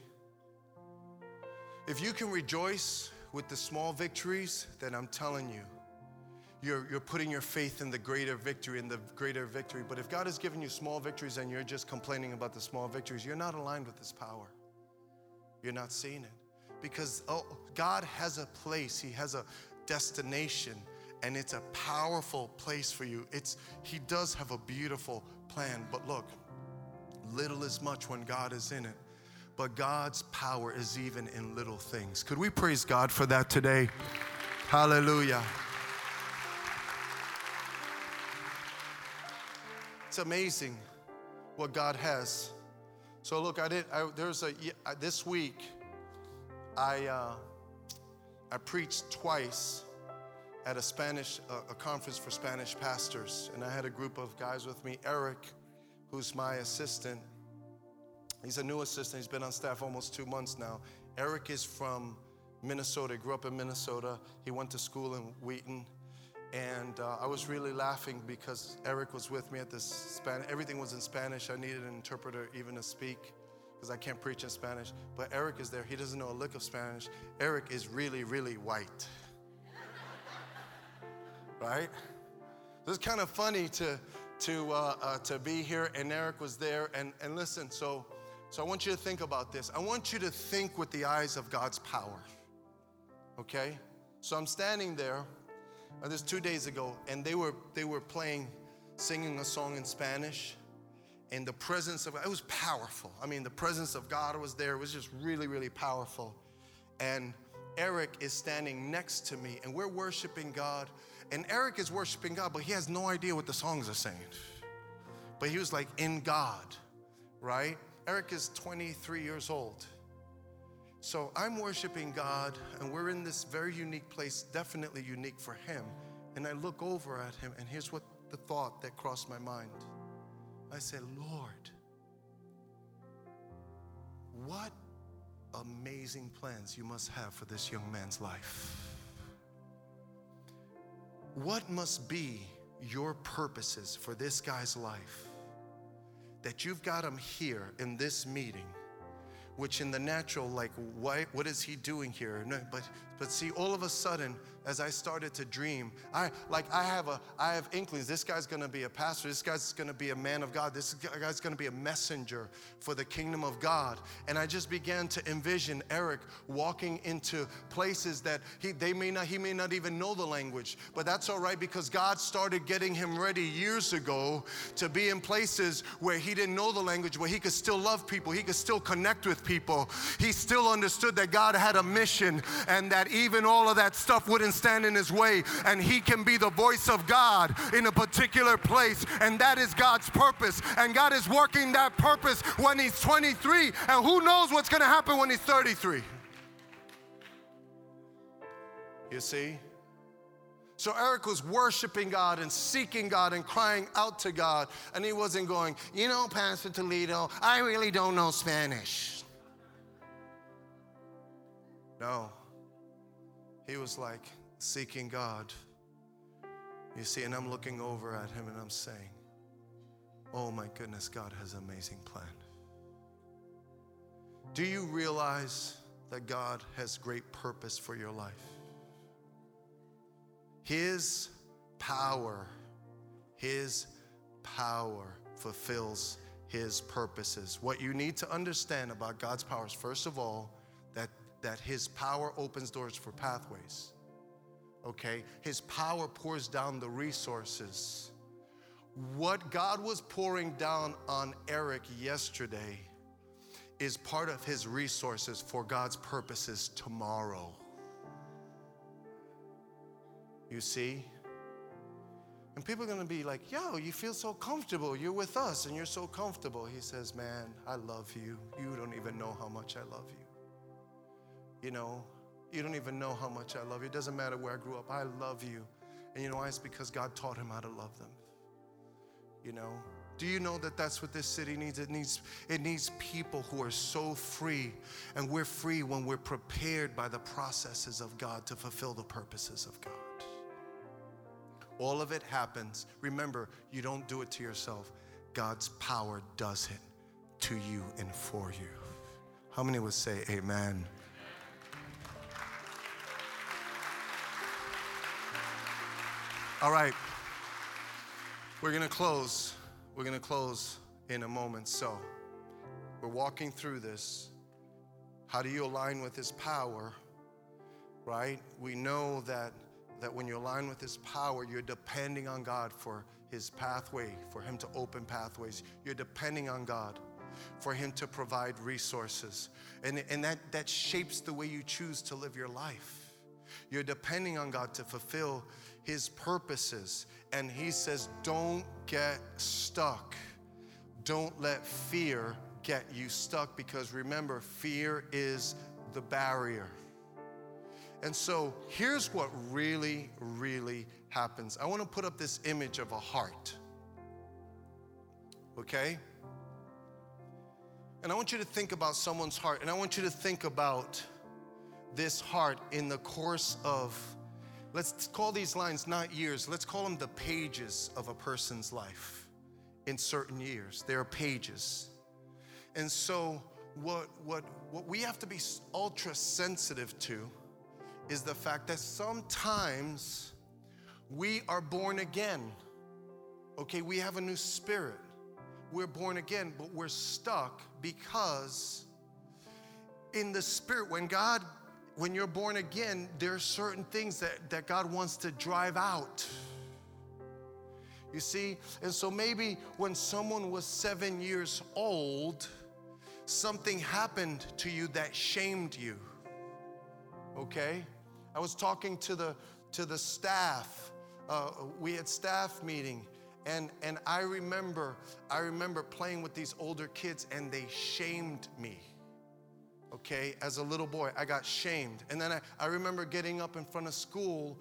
If you can rejoice with the small victories, then I'm telling you, you're, you're putting your faith in the greater victory, in the greater victory. But if God has given you small victories and you're just complaining about the small victories, you're not aligned with His power. You're not seeing it. Because oh, God has a place, He has a destination and it's a powerful place for you. It's he does have a beautiful plan, but look, little is much when God is in it. But God's power is even in little things. Could we praise God for that today? Hallelujah. It's amazing what God has. So look, I did. I, there's a this week. I uh, I preached twice at a Spanish a conference for Spanish pastors, and I had a group of guys with me. Eric, who's my assistant, he's a new assistant. He's been on staff almost two months now. Eric is from Minnesota. He grew up in Minnesota. He went to school in Wheaton. And uh, I was really laughing because Eric was with me at this Spanish. Everything was in Spanish. I needed an interpreter even to speak because I can't preach in Spanish. But Eric is there. He doesn't know a lick of Spanish. Eric is really, really white right? This is kind of funny to, to, uh, uh, to be here, and Eric was there. And, and listen, so, so I want you to think about this. I want you to think with the eyes of God's power, okay? So I'm standing there, Uh, this two days ago, and they were they were playing, singing a song in Spanish, and the presence of it was powerful. I mean, the presence of God was there. It was just really, really powerful. And Eric is standing next to me, and we're worshiping God. And Eric is worshiping God, but he has no idea what the songs are saying. But he was like in God, right? Eric is 23 years old. So I'm worshiping God, and we're in this very unique place, definitely unique for him. And I look over at him, and here's what the thought that crossed my mind I said, Lord, what amazing plans you must have for this young man's life. What must be your purposes for this guy's life that you've got him here in this meeting? Which in the natural, like, why, what is he doing here? No, but, but see, all of a sudden, as I started to dream, I like I have a I have inklings. This guy's gonna be a pastor, this guy's gonna be a man of God, this guy's gonna be a messenger for the kingdom of God. And I just began to envision Eric walking into places that he they may not he may not even know the language, but that's all right because God started getting him ready years ago to be in places where he didn't know the language, where he could still love people, he could still connect with people. He still understood that God had a mission and that even all of that stuff wouldn't stand in his way, and he can be the voice of God in a particular place, and that is God's purpose. And God is working that purpose when he's 23, and who knows what's going to happen when he's 33. You see? So Eric was worshiping God and seeking God and crying out to God. And he wasn't going, you know, Pastor Toledo, I really don't know Spanish. No. He was like, seeking God. You see, and I'm looking over at him and I'm saying, Oh my goodness, God has an amazing plan. Do you realize that God has great purpose for your life? His power, His power fulfills His purposes. What you need to understand about God's powers, first of all, that, His power opens doors for pathways okay? His power pours down the resources. What God was pouring down on Eric yesterday is part of his resources for God's purposes tomorrow. You see? And people are going to be like, yo, you feel so comfortable. You're with us and you're so comfortable. He says, man, I love you. You don't even know how much I love you. You know, you don't even know how much I love you. It doesn't matter where I grew up. I love you. And you know why? It's because God taught him how to love them. You know? Do you know that that's what this city needs? It needs it needs people who are so free, and we're free when we're prepared by the processes of God to fulfill the purposes of God. All of it happens. Remember, you don't do it to yourself. God's power does it to you and for you. How many would say amen? All right. We're going to close. We're going to close in a moment. So, we're walking through this. How do you align with His power? Right? We know that, that when you align with His power, you're depending on God for His pathway, for Him to open pathways. You're depending on God for Him to provide resources. And, and that, that shapes the way you choose to live your life. You're depending on God to fulfill his purposes. And he says, don't get stuck. Don't let fear get you stuck because remember, fear is the barrier. And so here's what really, really happens. I want to put up this image of a heart. Okay? And I want you to think about someone's heart, and I want you to think about this heart in the course of Let's call these lines not years, let's call them the pages of a person's life in certain years. There are pages. And so, what, what, what we have to be ultra sensitive to is the fact that sometimes we are born again. Okay, we have a new spirit. We're born again, but we're stuck because in the spirit, when God when you're born again, there are certain things that, that God wants to drive out. You see? And so maybe when someone was seven years old, something happened to you that shamed you. Okay? I was talking to the to the staff. Uh, we had staff meeting, and and I remember I remember playing with these older kids, and they shamed me. Okay, as a little boy, I got shamed, and then I, I remember getting up in front of school,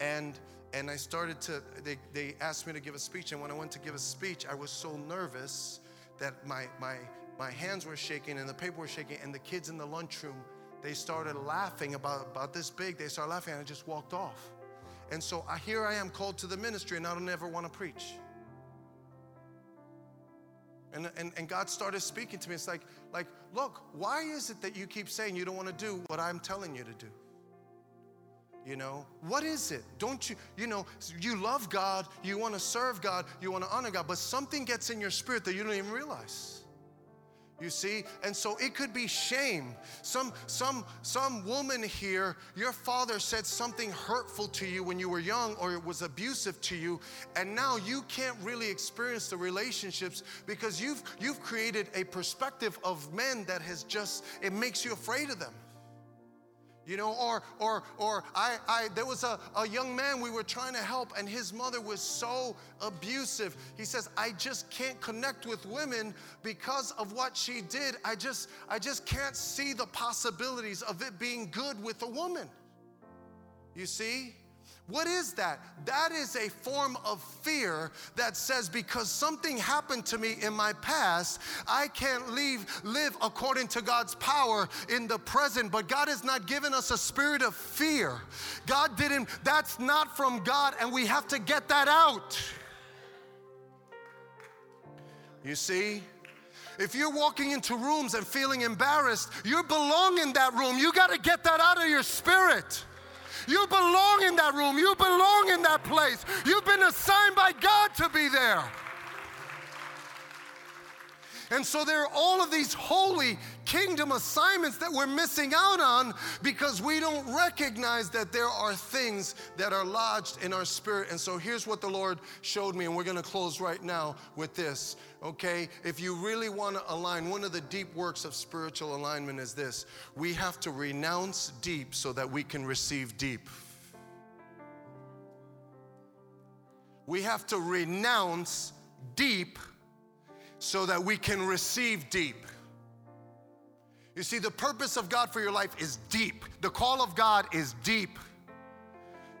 and and I started to. They they asked me to give a speech, and when I went to give a speech, I was so nervous that my my my hands were shaking and the paper was shaking, and the kids in the lunchroom they started laughing about, about this big. They started laughing, and I just walked off. And so I, here I am called to the ministry, and I don't ever want to preach. And, and, and God started speaking to me. It's like, like, look, why is it that you keep saying you don't want to do what I'm telling you to do? You know, what is it? Don't you, you know, you love God, you want to serve God, you want to honor God, but something gets in your spirit that you don't even realize. You see? And so it could be shame. Some some some woman here, your father said something hurtful to you when you were young or it was abusive to you, and now you can't really experience the relationships because you've you've created a perspective of men that has just it makes you afraid of them you know or or or i i there was a, a young man we were trying to help and his mother was so abusive. He says i just can't connect with women because of what she did. I just i just can't see the possibilities of it being good with a woman. You see what is that? That is a form of fear that says because something happened to me in my past, I can't leave, live according to God's power in the present. But God has not given us a spirit of fear. God didn't, that's not from God, and we have to get that out. You see? If you're walking into rooms and feeling embarrassed, you belong in that room. You got to get that out of your spirit. You belong in that room. You belong in that place. You've been assigned by God to be there. And so there are all of these holy kingdom assignments that we're missing out on because we don't recognize that there are things that are lodged in our spirit. And so here's what the Lord showed me, and we're going to close right now with this. Okay? If you really want to align, one of the deep works of spiritual alignment is this we have to renounce deep so that we can receive deep. We have to renounce deep so that we can receive deep. You see, the purpose of God for your life is deep. The call of God is deep.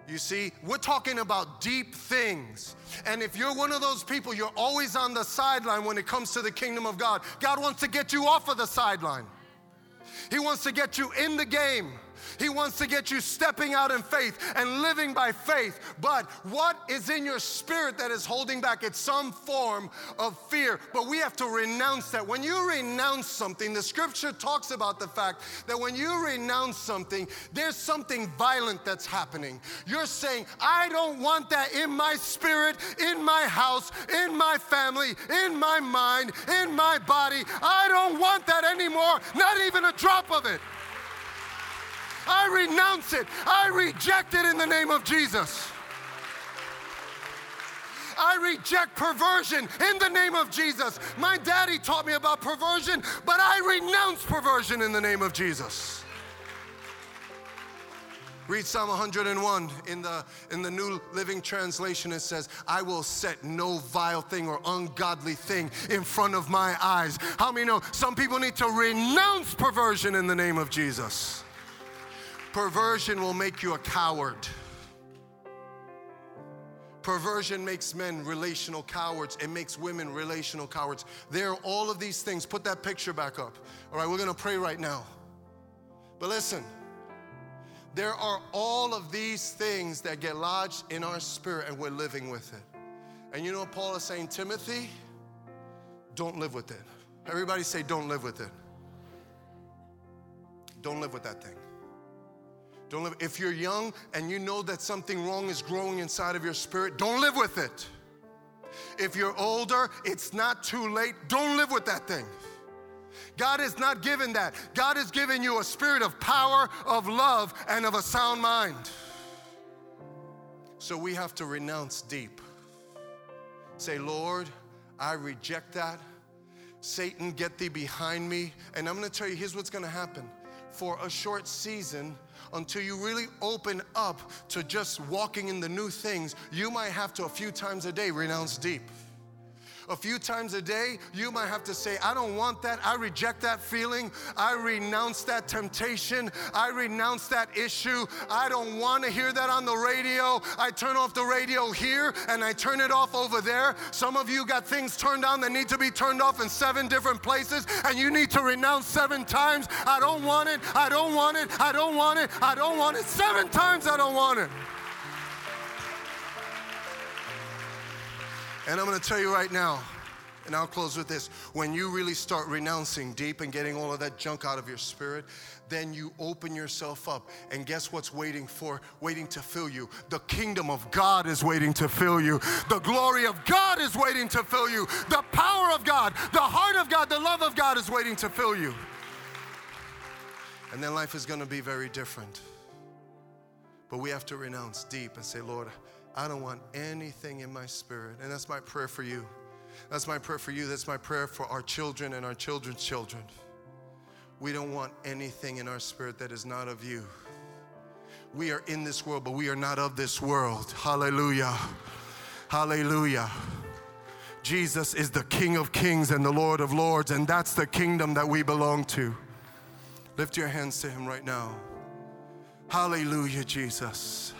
You see, we're talking about deep things. And if you're one of those people, you're always on the sideline when it comes to the kingdom of God. God wants to get you off of the sideline, He wants to get you in the game. He wants to get you stepping out in faith and living by faith. But what is in your spirit that is holding back? It's some form of fear. But we have to renounce that. When you renounce something, the scripture talks about the fact that when you renounce something, there's something violent that's happening. You're saying, I don't want that in my spirit, in my house, in my family, in my mind, in my body. I don't want that anymore, not even a drop of it. I renounce it. I reject it in the name of Jesus. I reject perversion in the name of Jesus. My daddy taught me about perversion, but I renounce perversion in the name of Jesus. Read Psalm 101 in the, in the New Living Translation. It says, I will set no vile thing or ungodly thing in front of my eyes. How many know some people need to renounce perversion in the name of Jesus? Perversion will make you a coward. Perversion makes men relational cowards. It makes women relational cowards. There are all of these things. Put that picture back up. All right, we're going to pray right now. But listen, there are all of these things that get lodged in our spirit and we're living with it. And you know what Paul is saying, Timothy? Don't live with it. Everybody say, don't live with it. Don't live with that thing. Don't live. If you're young and you know that something wrong is growing inside of your spirit, don't live with it. If you're older, it's not too late. Don't live with that thing. God has not given that. God has given you a spirit of power, of love, and of a sound mind. So we have to renounce deep. Say, Lord, I reject that. Satan, get thee behind me. And I'm gonna tell you, here's what's gonna happen. For a short season, until you really open up to just walking in the new things, you might have to a few times a day renounce deep a few times a day, you might have to say, I don't want that. I reject that feeling. I renounce that temptation. I renounce that issue. I don't want to hear that on the radio. I turn off the radio here and I turn it off over there. Some of you got things turned on that need to be turned off in seven different places and you need to renounce seven times. I don't want it. I don't want it. I don't want it. I don't want it. Seven times I don't want it. And I'm going to tell you right now, and I'll close with this. When you really start renouncing deep and getting all of that junk out of your spirit, then you open yourself up. And guess what's waiting for? Waiting to fill you. The kingdom of God is waiting to fill you. The glory of God is waiting to fill you. The power of God, the heart of God, the love of God is waiting to fill you. And then life is going to be very different. But we have to renounce deep and say, Lord, I don't want anything in my spirit. And that's my prayer for you. That's my prayer for you. That's my prayer for our children and our children's children. We don't want anything in our spirit that is not of you. We are in this world, but we are not of this world. Hallelujah. Hallelujah. Jesus is the King of kings and the Lord of lords, and that's the kingdom that we belong to. Lift your hands to Him right now. Hallelujah, Jesus.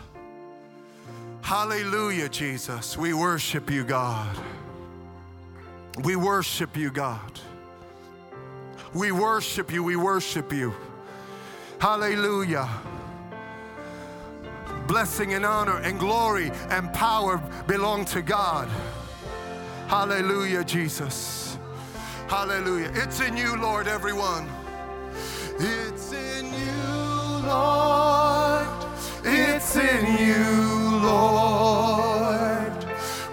Hallelujah, Jesus. We worship you, God. We worship you, God. We worship you. We worship you. Hallelujah. Blessing and honor and glory and power belong to God. Hallelujah, Jesus. Hallelujah. It's in you, Lord, everyone. It's in you, Lord. It's in you, Lord.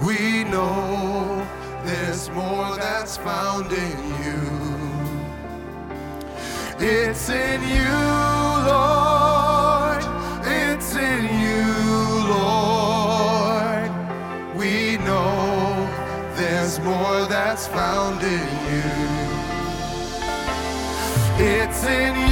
We know there's more that's found in you. It's in you, Lord. It's in you, Lord. We know there's more that's found in you. It's in you,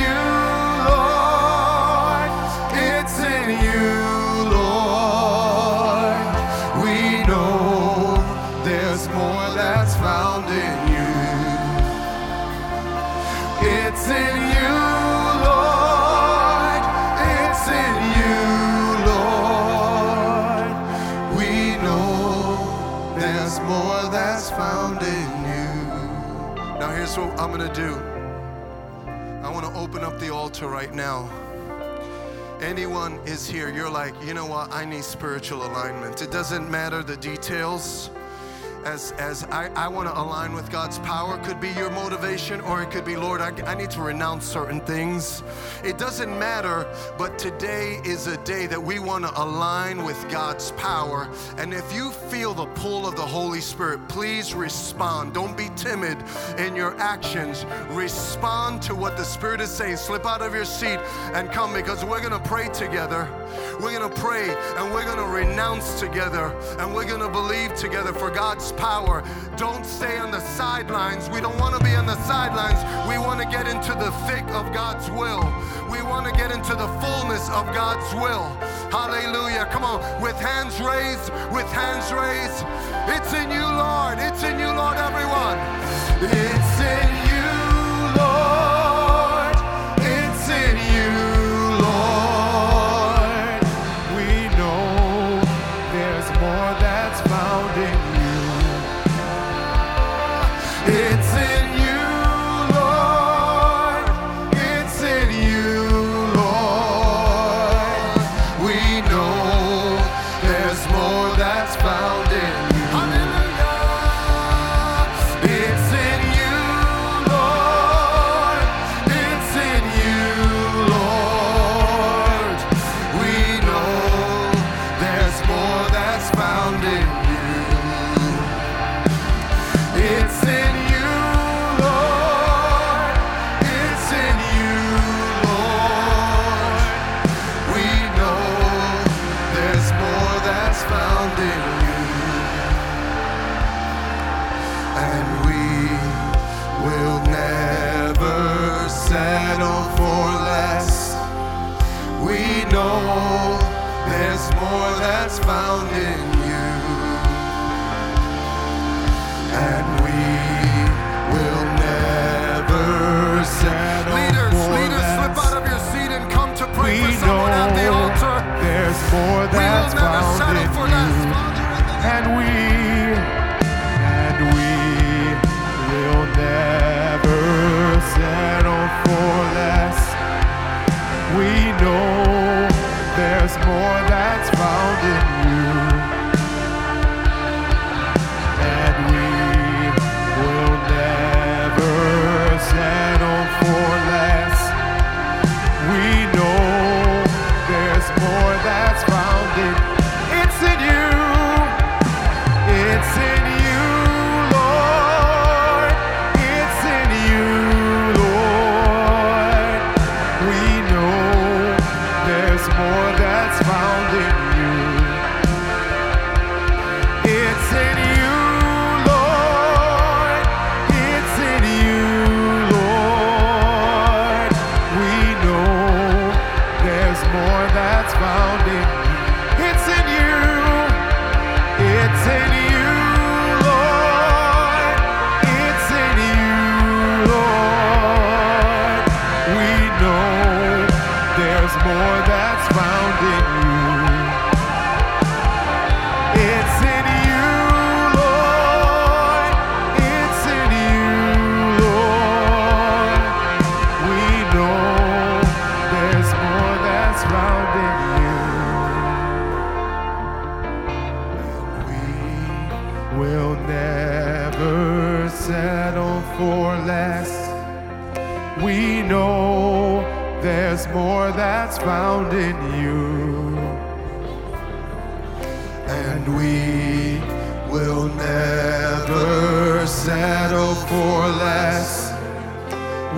here's what I'm going to do I want to open up the altar right now. Anyone is here, you're like, you know what? I need spiritual alignment. It doesn't matter the details as as I, I want to align with God's power could be your motivation, or it could be, Lord, I, I need to renounce certain things. It doesn't matter, but today is a day that we want to align with God's power. And if you feel the pull of the Holy Spirit, please respond. Don't be timid in your actions. Respond to what the Spirit is saying. Slip out of your seat and come because we're going to pray together. We're going to pray and we're going to renounce together and we're going to believe together for God's power. Don't stay on the sidelines. We don't want to be on the sidelines. We want to get into the thick of God's will. We want to get into the fullness of God's will. Hallelujah. Come on. With hands raised, with hands raised. It's in you, Lord. It's in you, Lord, everyone. It's in found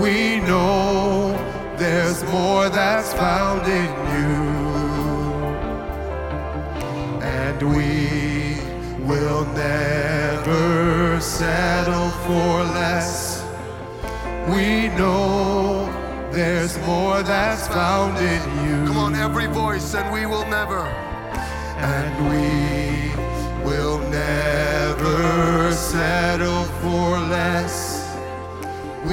We know there's more that's found in you. And we will never settle for less. We know there's more that's found in you. Come on, every voice, and we will never. And we will never settle for less.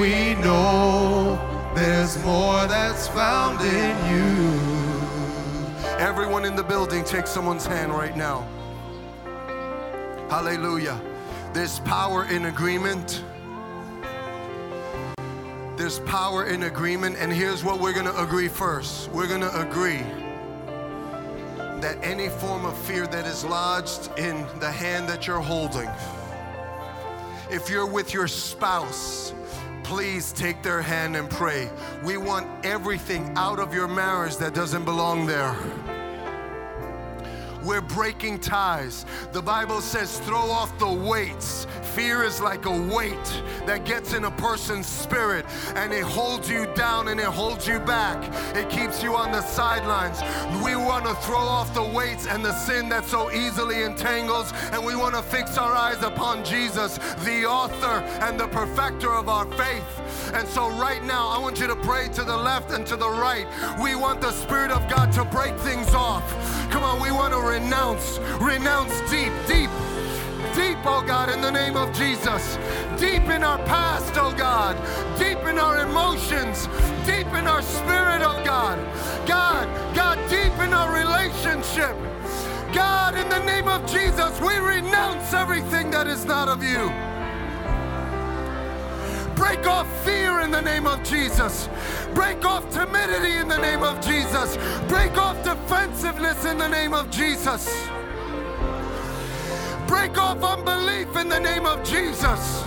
We know there's more that's found in you. Everyone in the building, take someone's hand right now. Hallelujah. There's power in agreement. There's power in agreement, and here's what we're gonna agree first. We're gonna agree that any form of fear that is lodged in the hand that you're holding, if you're with your spouse, please take their hand and pray. We want everything out of your marriage that doesn't belong there. We're breaking ties. The Bible says, throw off the weights. Fear is like a weight that gets in a person's spirit and it holds you down and it holds you back. It keeps you on the sidelines. We want to throw off the weights and the sin that so easily entangles, and we want to fix our eyes upon Jesus, the author and the perfecter of our faith. And so, right now, I want you to pray to the left and to the right. We want the Spirit of God to break things off. Come on, we want to renounce, renounce deep, deep, deep, oh God, in the name of Jesus. Deep in our past, oh God. Deep in our emotions. Deep in our spirit, oh God. God, God, deep in our relationship. God, in the name of Jesus, we renounce everything that is not of you. Break off fear in the name of Jesus. Break off timidity the name of Jesus. Break off defensiveness in the name of Jesus. Break off unbelief in the name of Jesus.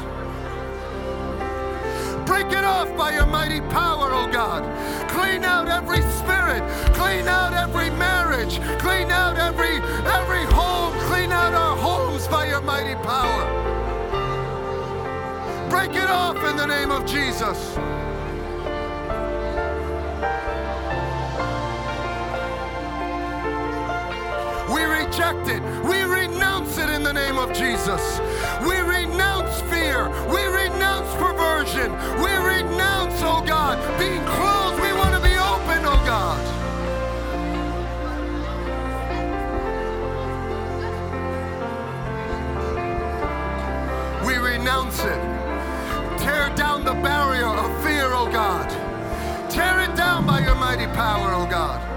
Break it off by your mighty power, oh God. Clean out every spirit. Clean out every marriage. Clean out every every home. Clean out our homes by your mighty power. Break it off in the name of Jesus. reject it. We renounce it in the name of Jesus. We renounce fear. We renounce perversion. We renounce, oh God, being closed. We want to be open, oh God. We renounce it. Tear down the barrier of fear, oh God. Tear it down by your mighty power, oh God.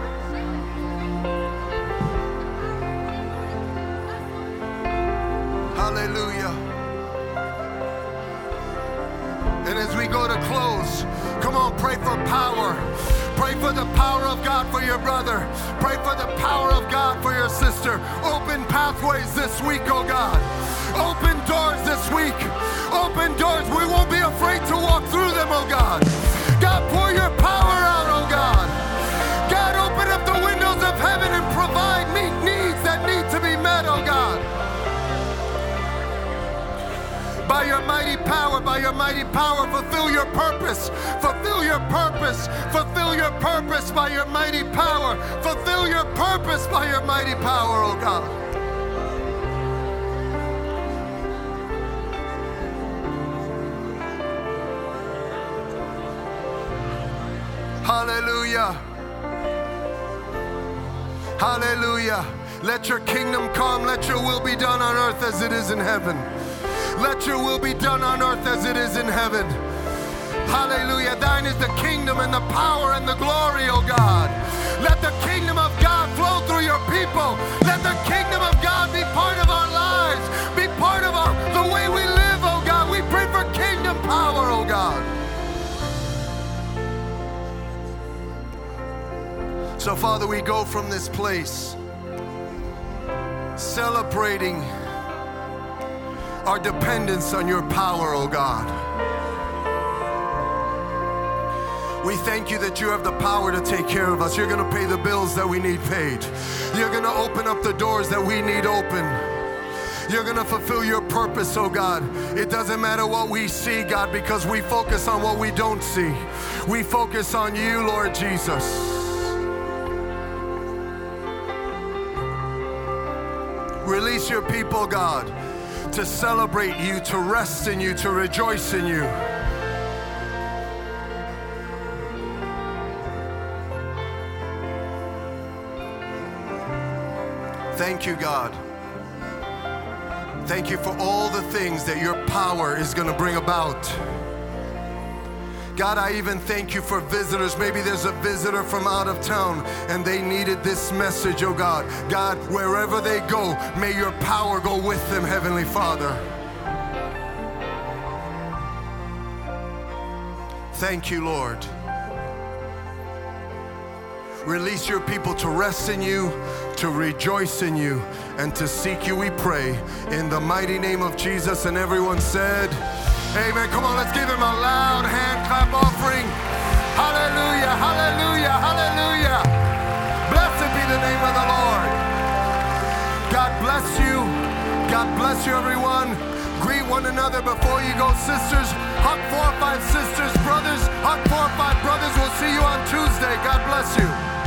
Hallelujah. And as we go to close, come on, pray for power. Pray for the power of God for your brother. Pray for the power of God for your sister. Open pathways this week, oh God. Open doors this week. Open doors. We won't be afraid to walk through them, oh God. God, pour your power your mighty power, by your mighty power, fulfill your purpose. Fulfill your purpose. Fulfill your purpose by your mighty power. Fulfill your purpose by your mighty power, oh God. Hallelujah. Hallelujah. Let your kingdom come. Let your will be done on earth as it is in heaven. Let your will be done on earth as it is in heaven. Hallelujah. Thine is the kingdom and the power and the glory, oh God. Let the kingdom of God flow through your people. Let the kingdom of God be part of our lives, be part of our the way we live, oh God. We pray for kingdom power, oh God. So, Father, we go from this place celebrating our dependence on your power, oh God. We thank you that you have the power to take care of us. You're going to pay the bills that we need paid. You're going to open up the doors that we need open. You're going to fulfill your purpose, oh God. It doesn't matter what we see, God, because we focus on what we don't see. We focus on you, Lord Jesus. Release your people, God, to celebrate you, to rest in you, to rejoice in you. Thank you, God. Thank you for all the things that your power is going to bring about. God, I even thank you for visitors. Maybe there's a visitor from out of town and they needed this message, oh God. God, wherever they go, may your power go with them, Heavenly Father. Thank you, Lord. Release your people to rest in you, to rejoice in you, and to seek you, we pray. In the mighty name of Jesus. And everyone said, Amen. Come on, let's give him a loud hand clap offering. Hallelujah, hallelujah, hallelujah. Blessed be the name of the Lord. God bless you. God bless you, everyone. Greet one another before you go, sisters. Hug four or five sisters, brothers. Hug four or five brothers. We'll see you on Tuesday. God bless you.